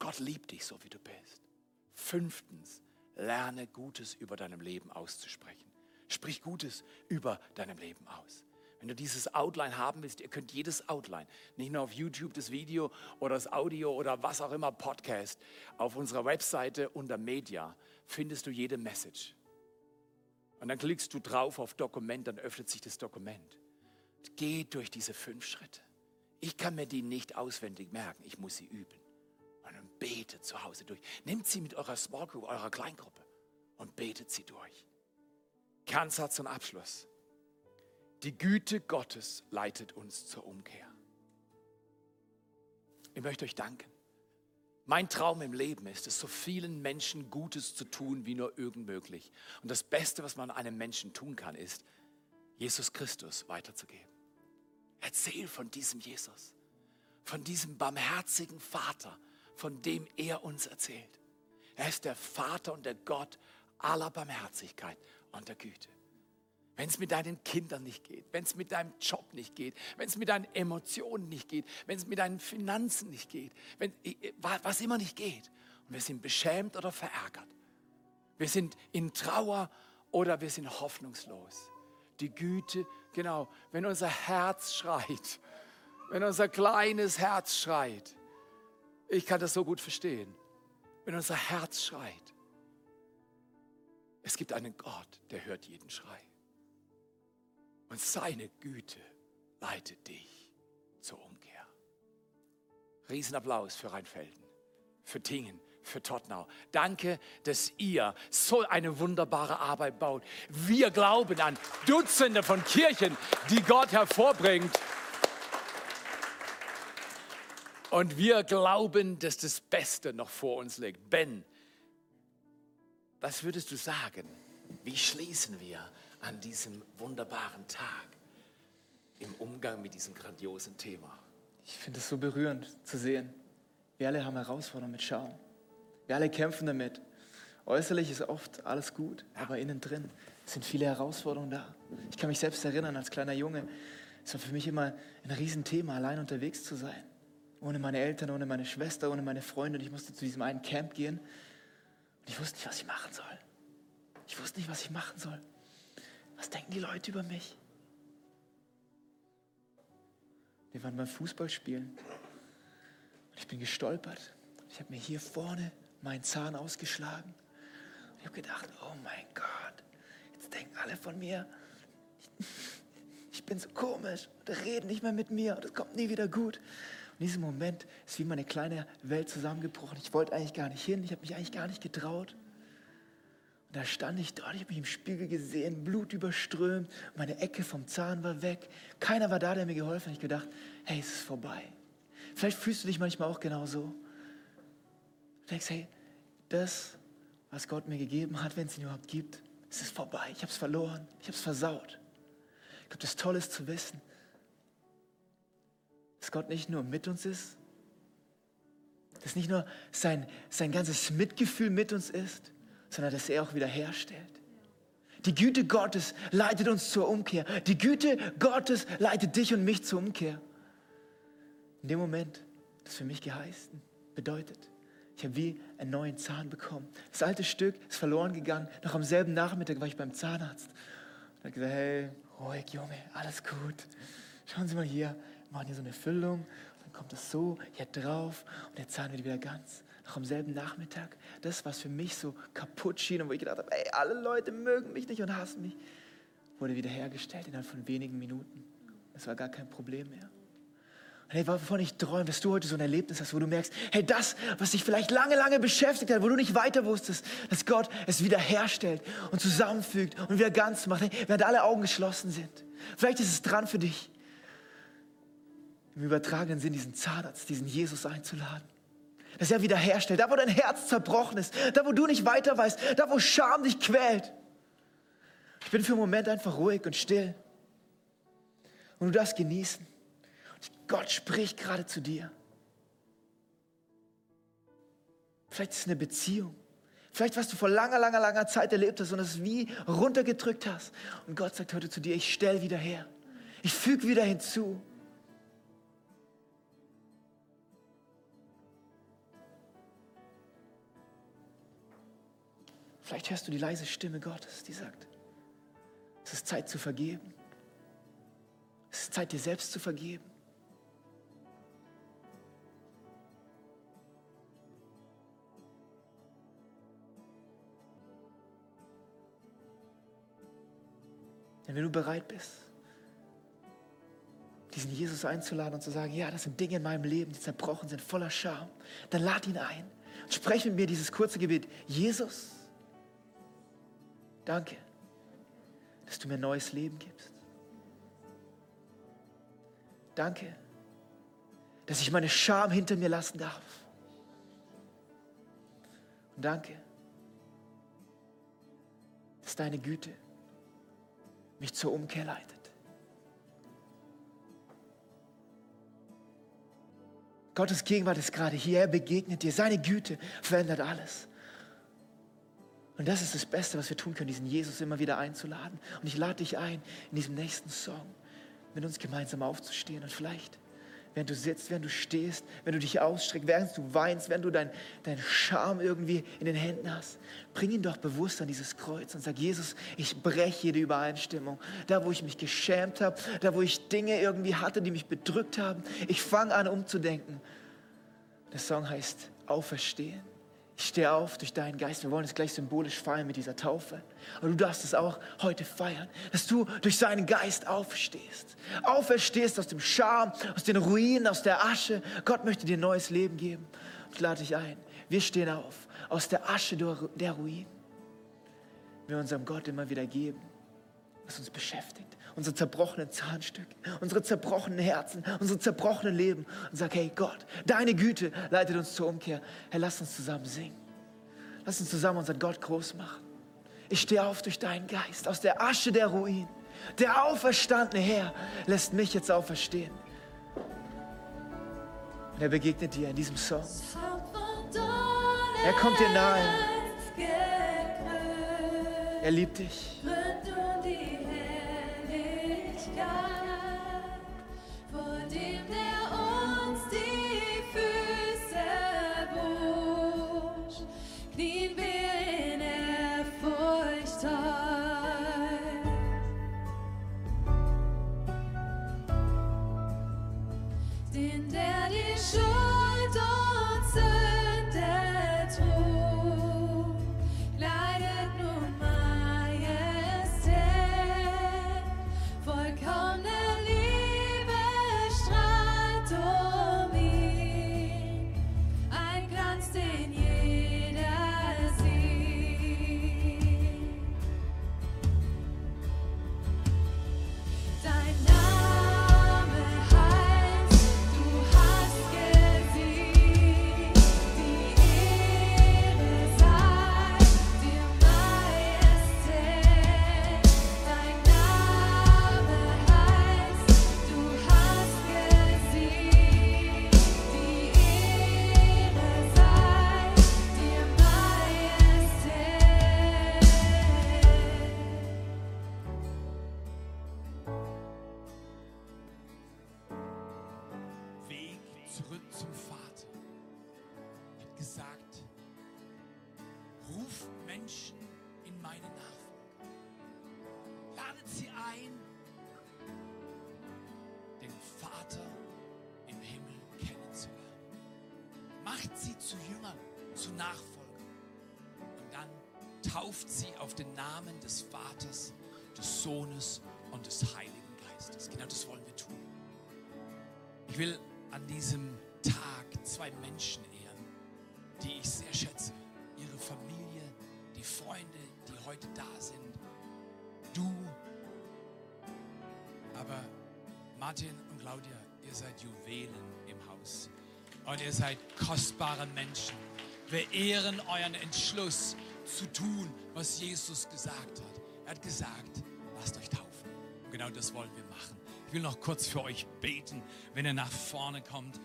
Gott liebt dich so, wie du bist. Fünftens, lerne Gutes über deinem Leben auszusprechen. Sprich Gutes über deinem Leben aus. Wenn du dieses Outline haben willst, ihr könnt jedes Outline, nicht nur auf YouTube das Video oder das Audio oder was auch immer, Podcast, auf unserer Webseite unter Media findest du jede Message. Und dann klickst du drauf auf Dokument, dann öffnet sich das Dokument. Geh durch diese fünf Schritte. Ich kann mir die nicht auswendig merken, ich muss sie üben. Betet zu Hause durch. Nehmt sie mit eurer Small Group, eurer Kleingruppe und betet sie durch. Kernsatz und Abschluss. Die Güte Gottes leitet uns zur Umkehr. Ich möchte euch danken. Mein Traum im Leben ist es, so vielen Menschen Gutes zu tun, wie nur irgend möglich. Und das Beste, was man einem Menschen tun kann, ist, Jesus Christus weiterzugeben. Erzähl von diesem Jesus, von diesem barmherzigen Vater, von dem er uns erzählt. Er ist der Vater und der Gott aller Barmherzigkeit und der Güte. Wenn es mit deinen Kindern nicht geht, wenn es mit deinem Job nicht geht, wenn es mit deinen Emotionen nicht geht, wenn es mit deinen Finanzen nicht geht, wenn, was immer nicht geht. Und wir sind beschämt oder verärgert. Wir sind in Trauer oder wir sind hoffnungslos. Die Güte, genau, wenn unser Herz schreit, wenn unser kleines Herz schreit, ich kann das so gut verstehen, wenn unser Herz schreit, es gibt einen Gott, der hört jeden Schrei. Und seine Güte leitet dich zur Umkehr. Riesenapplaus für Rheinfelden, für Tingen, für Tottenau. Danke, dass ihr so eine wunderbare Arbeit baut. Wir glauben an Dutzende von Kirchen, die Gott hervorbringt. Und wir glauben, dass das Beste noch vor uns liegt. Ben, was würdest du sagen? Wie schließen wir an diesem wunderbaren Tag im Umgang mit diesem grandiosen Thema? Ich finde es so berührend zu sehen. Wir alle haben Herausforderungen mit Scham. Wir alle kämpfen damit. Äußerlich ist oft alles gut, aber innen drin sind viele Herausforderungen da. Ich kann mich selbst erinnern, als kleiner Junge, es war für mich immer ein Riesenthema, allein unterwegs zu sein. Ohne meine Eltern, ohne meine Schwester, ohne meine Freunde. Und ich musste zu diesem einen Camp gehen. Und ich wusste nicht, was ich machen soll. Ich wusste nicht, was ich machen soll. Was denken die Leute über mich? Wir waren beim Fußballspielen. Und ich bin gestolpert. Ich habe mir hier vorne meinen Zahn ausgeschlagen. Und ich habe gedacht, oh mein Gott, jetzt denken alle von mir, ich bin so komisch. Und reden nicht mehr mit mir und es kommt nie wieder gut. In diesem Moment ist wie meine kleine Welt zusammengebrochen. Ich wollte eigentlich gar nicht hin, ich habe mich eigentlich gar nicht getraut. Und da stand ich dort, ich habe mich im Spiegel gesehen, Blut überströmt, meine Ecke vom Zahn war weg. Keiner war da, der mir geholfen hat. Ich gedacht, hey, es ist vorbei. Vielleicht fühlst du dich manchmal auch genauso. Du denkst, hey, das, was Gott mir gegeben hat, wenn es ihn überhaupt gibt, es ist vorbei. Ich habe es verloren, ich habe es versaut. Ich glaube, das Tolle ist zu wissen, dass Gott nicht nur mit uns ist, dass nicht nur sein, sein ganzes Mitgefühl mit uns ist, sondern dass er auch wiederherstellt. Die Güte Gottes leitet uns zur Umkehr. Die Güte Gottes leitet dich und mich zur Umkehr. In dem Moment, das für mich geheißen bedeutet, ich habe wie einen neuen Zahn bekommen. Das alte Stück ist verloren gegangen. Noch am selben Nachmittag war ich beim Zahnarzt. Und er hat gesagt, hey, ruhig Junge, alles gut. Schauen Sie mal hier, machen hier so eine Füllung. Dann kommt das so hier drauf und der Zahn wird wieder ganz. Noch am selben Nachmittag, das, was für mich so kaputt schien und wo ich gedacht habe, ey, alle Leute mögen mich nicht und hassen mich, wurde wiederhergestellt innerhalb von wenigen Minuten. Das war gar kein Problem mehr. Und hey, wovon ich träume, dass du heute so ein Erlebnis hast, wo du merkst, hey, das, was dich vielleicht lange, lange beschäftigt hat, wo du nicht weiter wusstest, dass Gott es wiederherstellt und zusammenfügt und wieder ganz macht, hey, während alle Augen geschlossen sind. Vielleicht ist es dran für dich, im übertragenen Sinn diesen Zahnarzt, diesen Jesus einzuladen. Dass er wiederherstellt, da wo dein Herz zerbrochen ist, da wo du nicht weiter weißt, da wo Scham dich quält. Ich bin für einen Moment einfach ruhig und still. Und du darfst genießen. Gott spricht gerade zu dir. Vielleicht ist es eine Beziehung. Vielleicht, was du vor langer, langer, langer Zeit erlebt hast und es wie runtergedrückt hast. Und Gott sagt heute zu dir, ich stell wieder her. Ich füge wieder hinzu. Vielleicht hörst du die leise Stimme Gottes, die sagt, es ist Zeit zu vergeben. Es ist Zeit, dir selbst zu vergeben. Denn wenn du bereit bist, diesen Jesus einzuladen und zu sagen, ja, das sind Dinge in meinem Leben, die zerbrochen sind, voller Scham, dann lad ihn ein und sprech mit mir dieses kurze Gebet. Jesus, danke, dass du mir neues Leben gibst. Danke, dass ich meine Scham hinter mir lassen darf. Und danke, dass deine Güte mich zur Umkehr leitet. Gottes Gegenwart ist gerade hier, er begegnet dir. Seine Güte verändert alles. Und das ist das Beste, was wir tun können, diesen Jesus immer wieder einzuladen. Und ich lade dich ein, in diesem nächsten Song mit uns gemeinsam aufzustehen und vielleicht während du sitzt, während du stehst, wenn du dich ausstreckst, während du weinst, während du deinen dein Scham irgendwie in den Händen hast. Bring ihn doch bewusst an dieses Kreuz und sag, Jesus, ich breche jede Übereinstimmung. Da, wo ich mich geschämt habe, da, wo ich Dinge irgendwie hatte, die mich bedrückt haben, ich fange an umzudenken. Der Song heißt Auferstehen. Ich stehe auf durch deinen Geist. Wir wollen es gleich symbolisch feiern mit dieser Taufe. Aber du darfst es auch heute feiern, dass du durch seinen Geist aufstehst. Auferstehst aus dem Scham, aus den Ruinen, aus der Asche. Gott möchte dir neues Leben geben. Ich lade dich ein. Wir stehen auf aus der Asche der Ruinen. Wir unserem Gott immer wieder geben, was uns beschäftigt. Unsere zerbrochenen Zahnstücke, unsere zerbrochenen Herzen, unsere zerbrochenen Leben. Und sag, hey Gott, deine Güte leitet uns zur Umkehr. Herr, lass uns zusammen singen. Lass uns zusammen unseren Gott groß machen. Ich stehe auf durch deinen Geist aus der Asche der Ruinen. Der auferstandene Herr lässt mich jetzt auferstehen. Und er begegnet dir in diesem Song. Er kommt dir nahe. Er liebt dich. Vor tauft sie auf den Namen des Vaters, des Sohnes und des Heiligen Geistes. Genau das wollen wir tun. Ich will an diesem Tag zwei Menschen ehren, die ich sehr schätze. Ihre Familie, die Freunde, die heute da sind. Du. Aber Martin und Claudia, ihr seid Juwelen im Haus. Und ihr seid kostbare Menschen. Wir ehren euren Entschluss zu tun, was Jesus gesagt hat. Er hat gesagt, lasst euch taufen. Genau das wollen wir machen. Ich will noch kurz für euch beten, wenn ihr nach vorne kommt.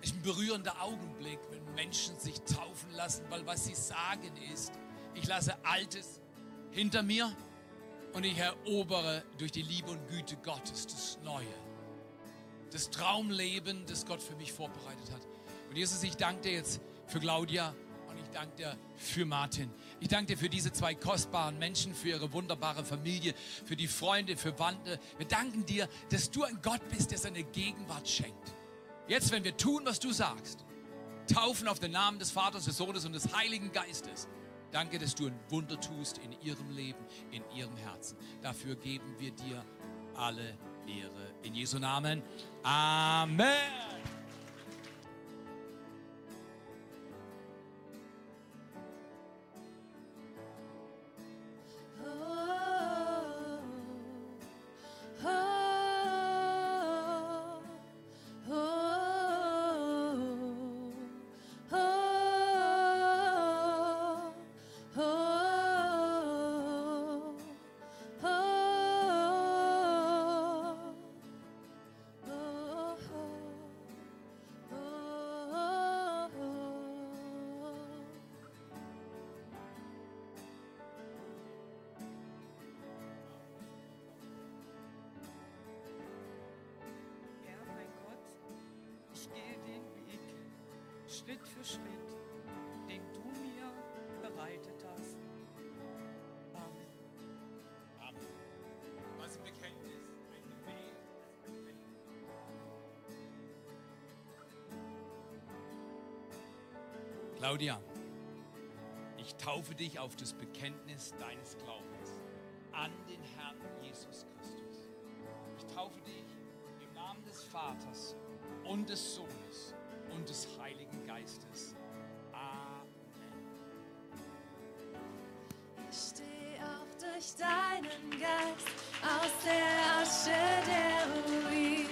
Es ist ein berührender Augenblick, wenn Menschen sich taufen lassen, weil was sie sagen ist, ich lasse Altes hinter mir und ich erobere durch die Liebe und Güte Gottes das Neue. Das Traumleben, das Gott für mich vorbereitet hat. Und Jesus, ich danke dir jetzt für Claudia und ich danke dir für Martin. Ich danke dir für diese zwei kostbaren Menschen, für ihre wunderbare Familie, für die Freunde, für Wande. Wir danken dir, dass du ein Gott bist, der seine Gegenwart schenkt. Jetzt, wenn wir tun, was du sagst, taufen auf den Namen des Vaters, des Sohnes und des Heiligen Geistes. Danke, dass du ein Wunder tust in ihrem Leben, in ihrem Herzen. Dafür geben wir dir alle Ehre. In Jesu Namen. Amen. Herr, Schritt für Schritt, den du mir bereitet hast. Amen. Amen. Was ein Bekenntnis, ein Gebet. Claudia, ich taufe dich auf das Bekenntnis deines Glaubens an den Herrn Jesus Christus. Ich taufe dich im Namen des Vaters und des Sohnes und des Heiligen Geistes. Amen. Ich steh auf durch deinen Geist aus der Asche der Ruin.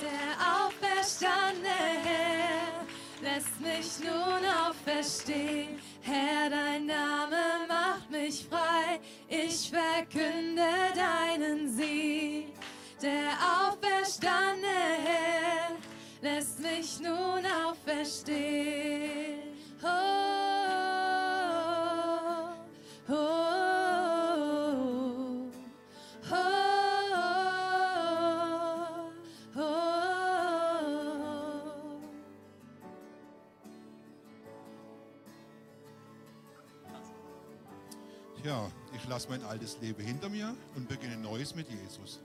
Der auferstandene Herr lässt mich nun auferstehen. Herr, dein Name macht mich frei. Ich verkünde deinen Sieg. Der auferstandene Herr lässt mich nun auferstehen. Oh, oh, oh, oh, oh. Ja, ich lasse mein altes Leben hinter mir und beginne Neues mit Jesus.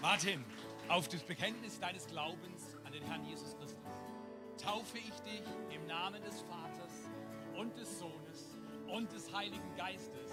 Martin, auf das Bekenntnis deines Glaubens an den Herrn Jesus Christus taufe ich dich im Namen des Vaters und des Sohnes und des Heiligen Geistes.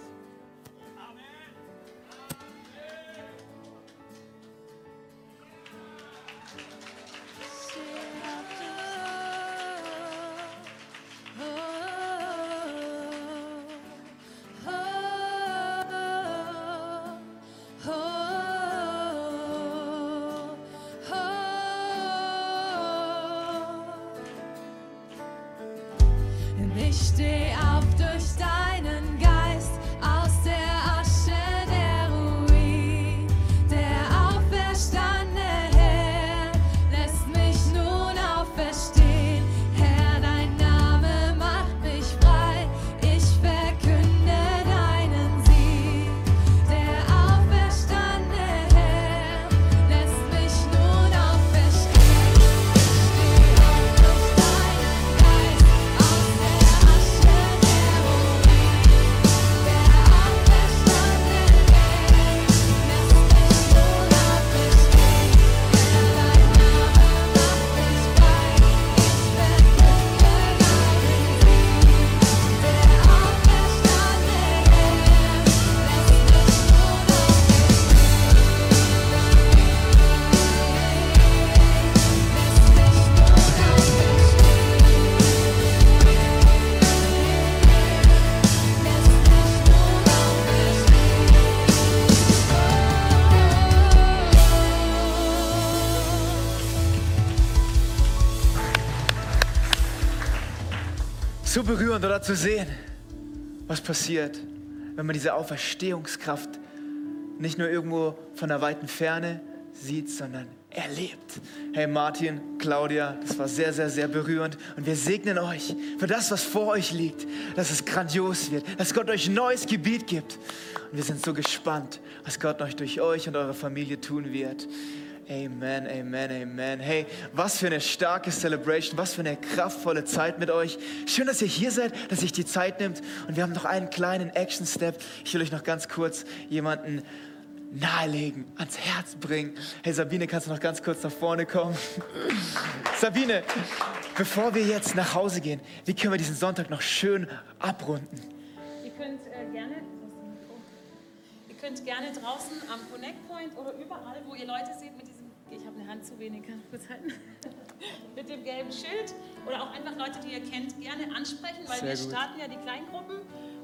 So berührend oder zu sehen, was passiert, wenn man diese Auferstehungskraft nicht nur irgendwo von der weiten Ferne sieht, sondern erlebt. Hey Martin, Claudia, das war sehr, sehr, sehr berührend. Und wir segnen euch für das, was vor euch liegt, dass es grandios wird, dass Gott euch ein neues Gebiet gibt. Und wir sind so gespannt, was Gott euch durch euch und eure Familie tun wird. Amen, amen, amen. Hey, was für eine starke Celebration, was für eine kraftvolle Zeit mit euch. Schön, dass ihr hier seid, dass sich die Zeit nimmt. Und wir haben noch einen kleinen Action-Step. Ich will euch noch ganz kurz jemanden nahelegen, ans Herz bringen. Hey Sabine, kannst du noch ganz kurz nach vorne kommen? Sabine, bevor wir jetzt nach Hause gehen, wie können wir diesen Sonntag noch schön abrunden? Ihr könnt äh, gerne. Ihr könnt gerne draußen am Connect Point oder überall, wo ihr Leute seht mit diesem. Ich habe eine Hand zu wenig, kann ich kurz halten. mit dem gelben Schild oder auch einfach Leute, die ihr kennt, gerne ansprechen, weil Sehr wir gut. starten ja die Kleingruppen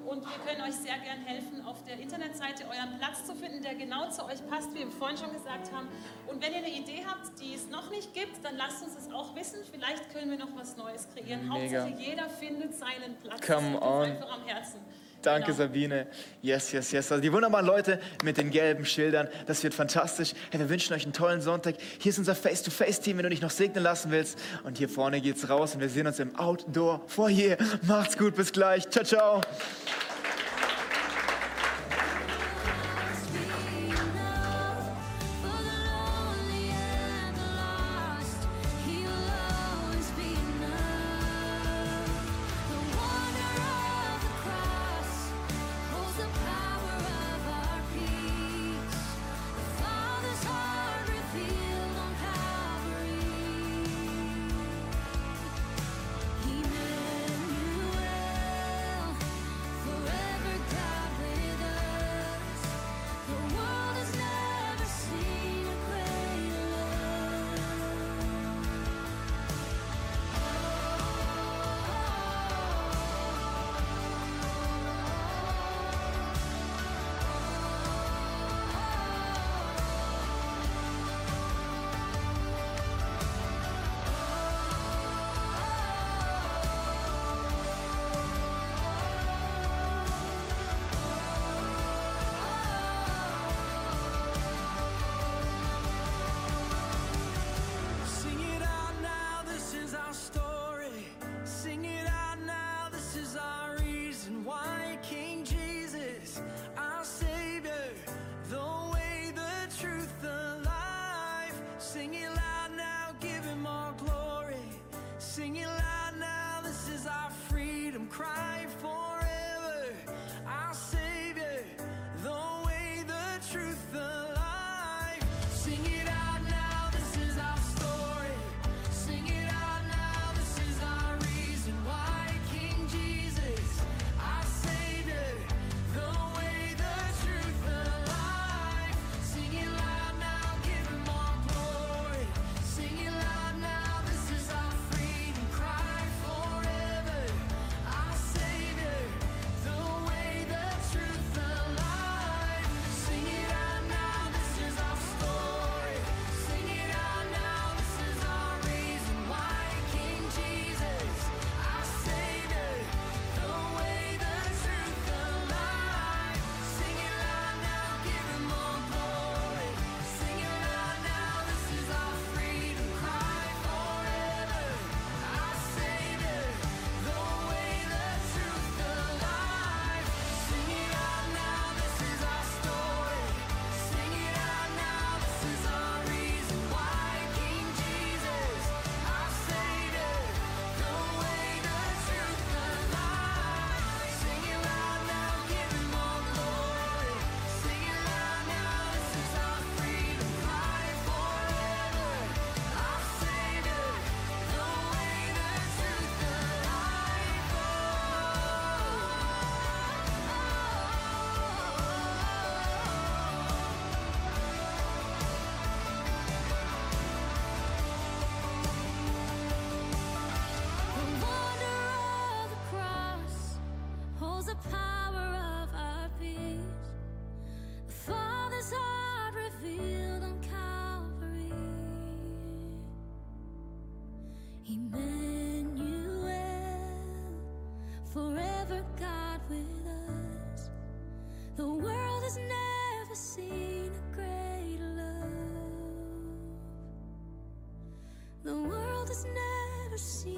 und wir können euch sehr gern helfen, auf der Internetseite euren Platz zu finden, der genau zu euch passt, wie wir vorhin schon gesagt haben. Und wenn ihr eine Idee habt, die es noch nicht gibt, dann lasst uns es auch wissen. Vielleicht können wir noch was Neues kreieren. Mega. Hauptsache jeder findet seinen Platz. Come Das on. einfach am Herzen. Danke, Genau. Sabine. Yes, yes, yes. Also die wunderbaren Leute mit den gelben Schildern, das wird fantastisch. Hey, wir wünschen euch einen tollen Sonntag. Hier ist unser Face-to-Face-Team, wenn du dich noch segnen lassen willst. Und hier vorne geht's raus und wir sehen uns im Outdoor-Foyer. Macht's gut, bis gleich. Ciao, ciao. World has never seen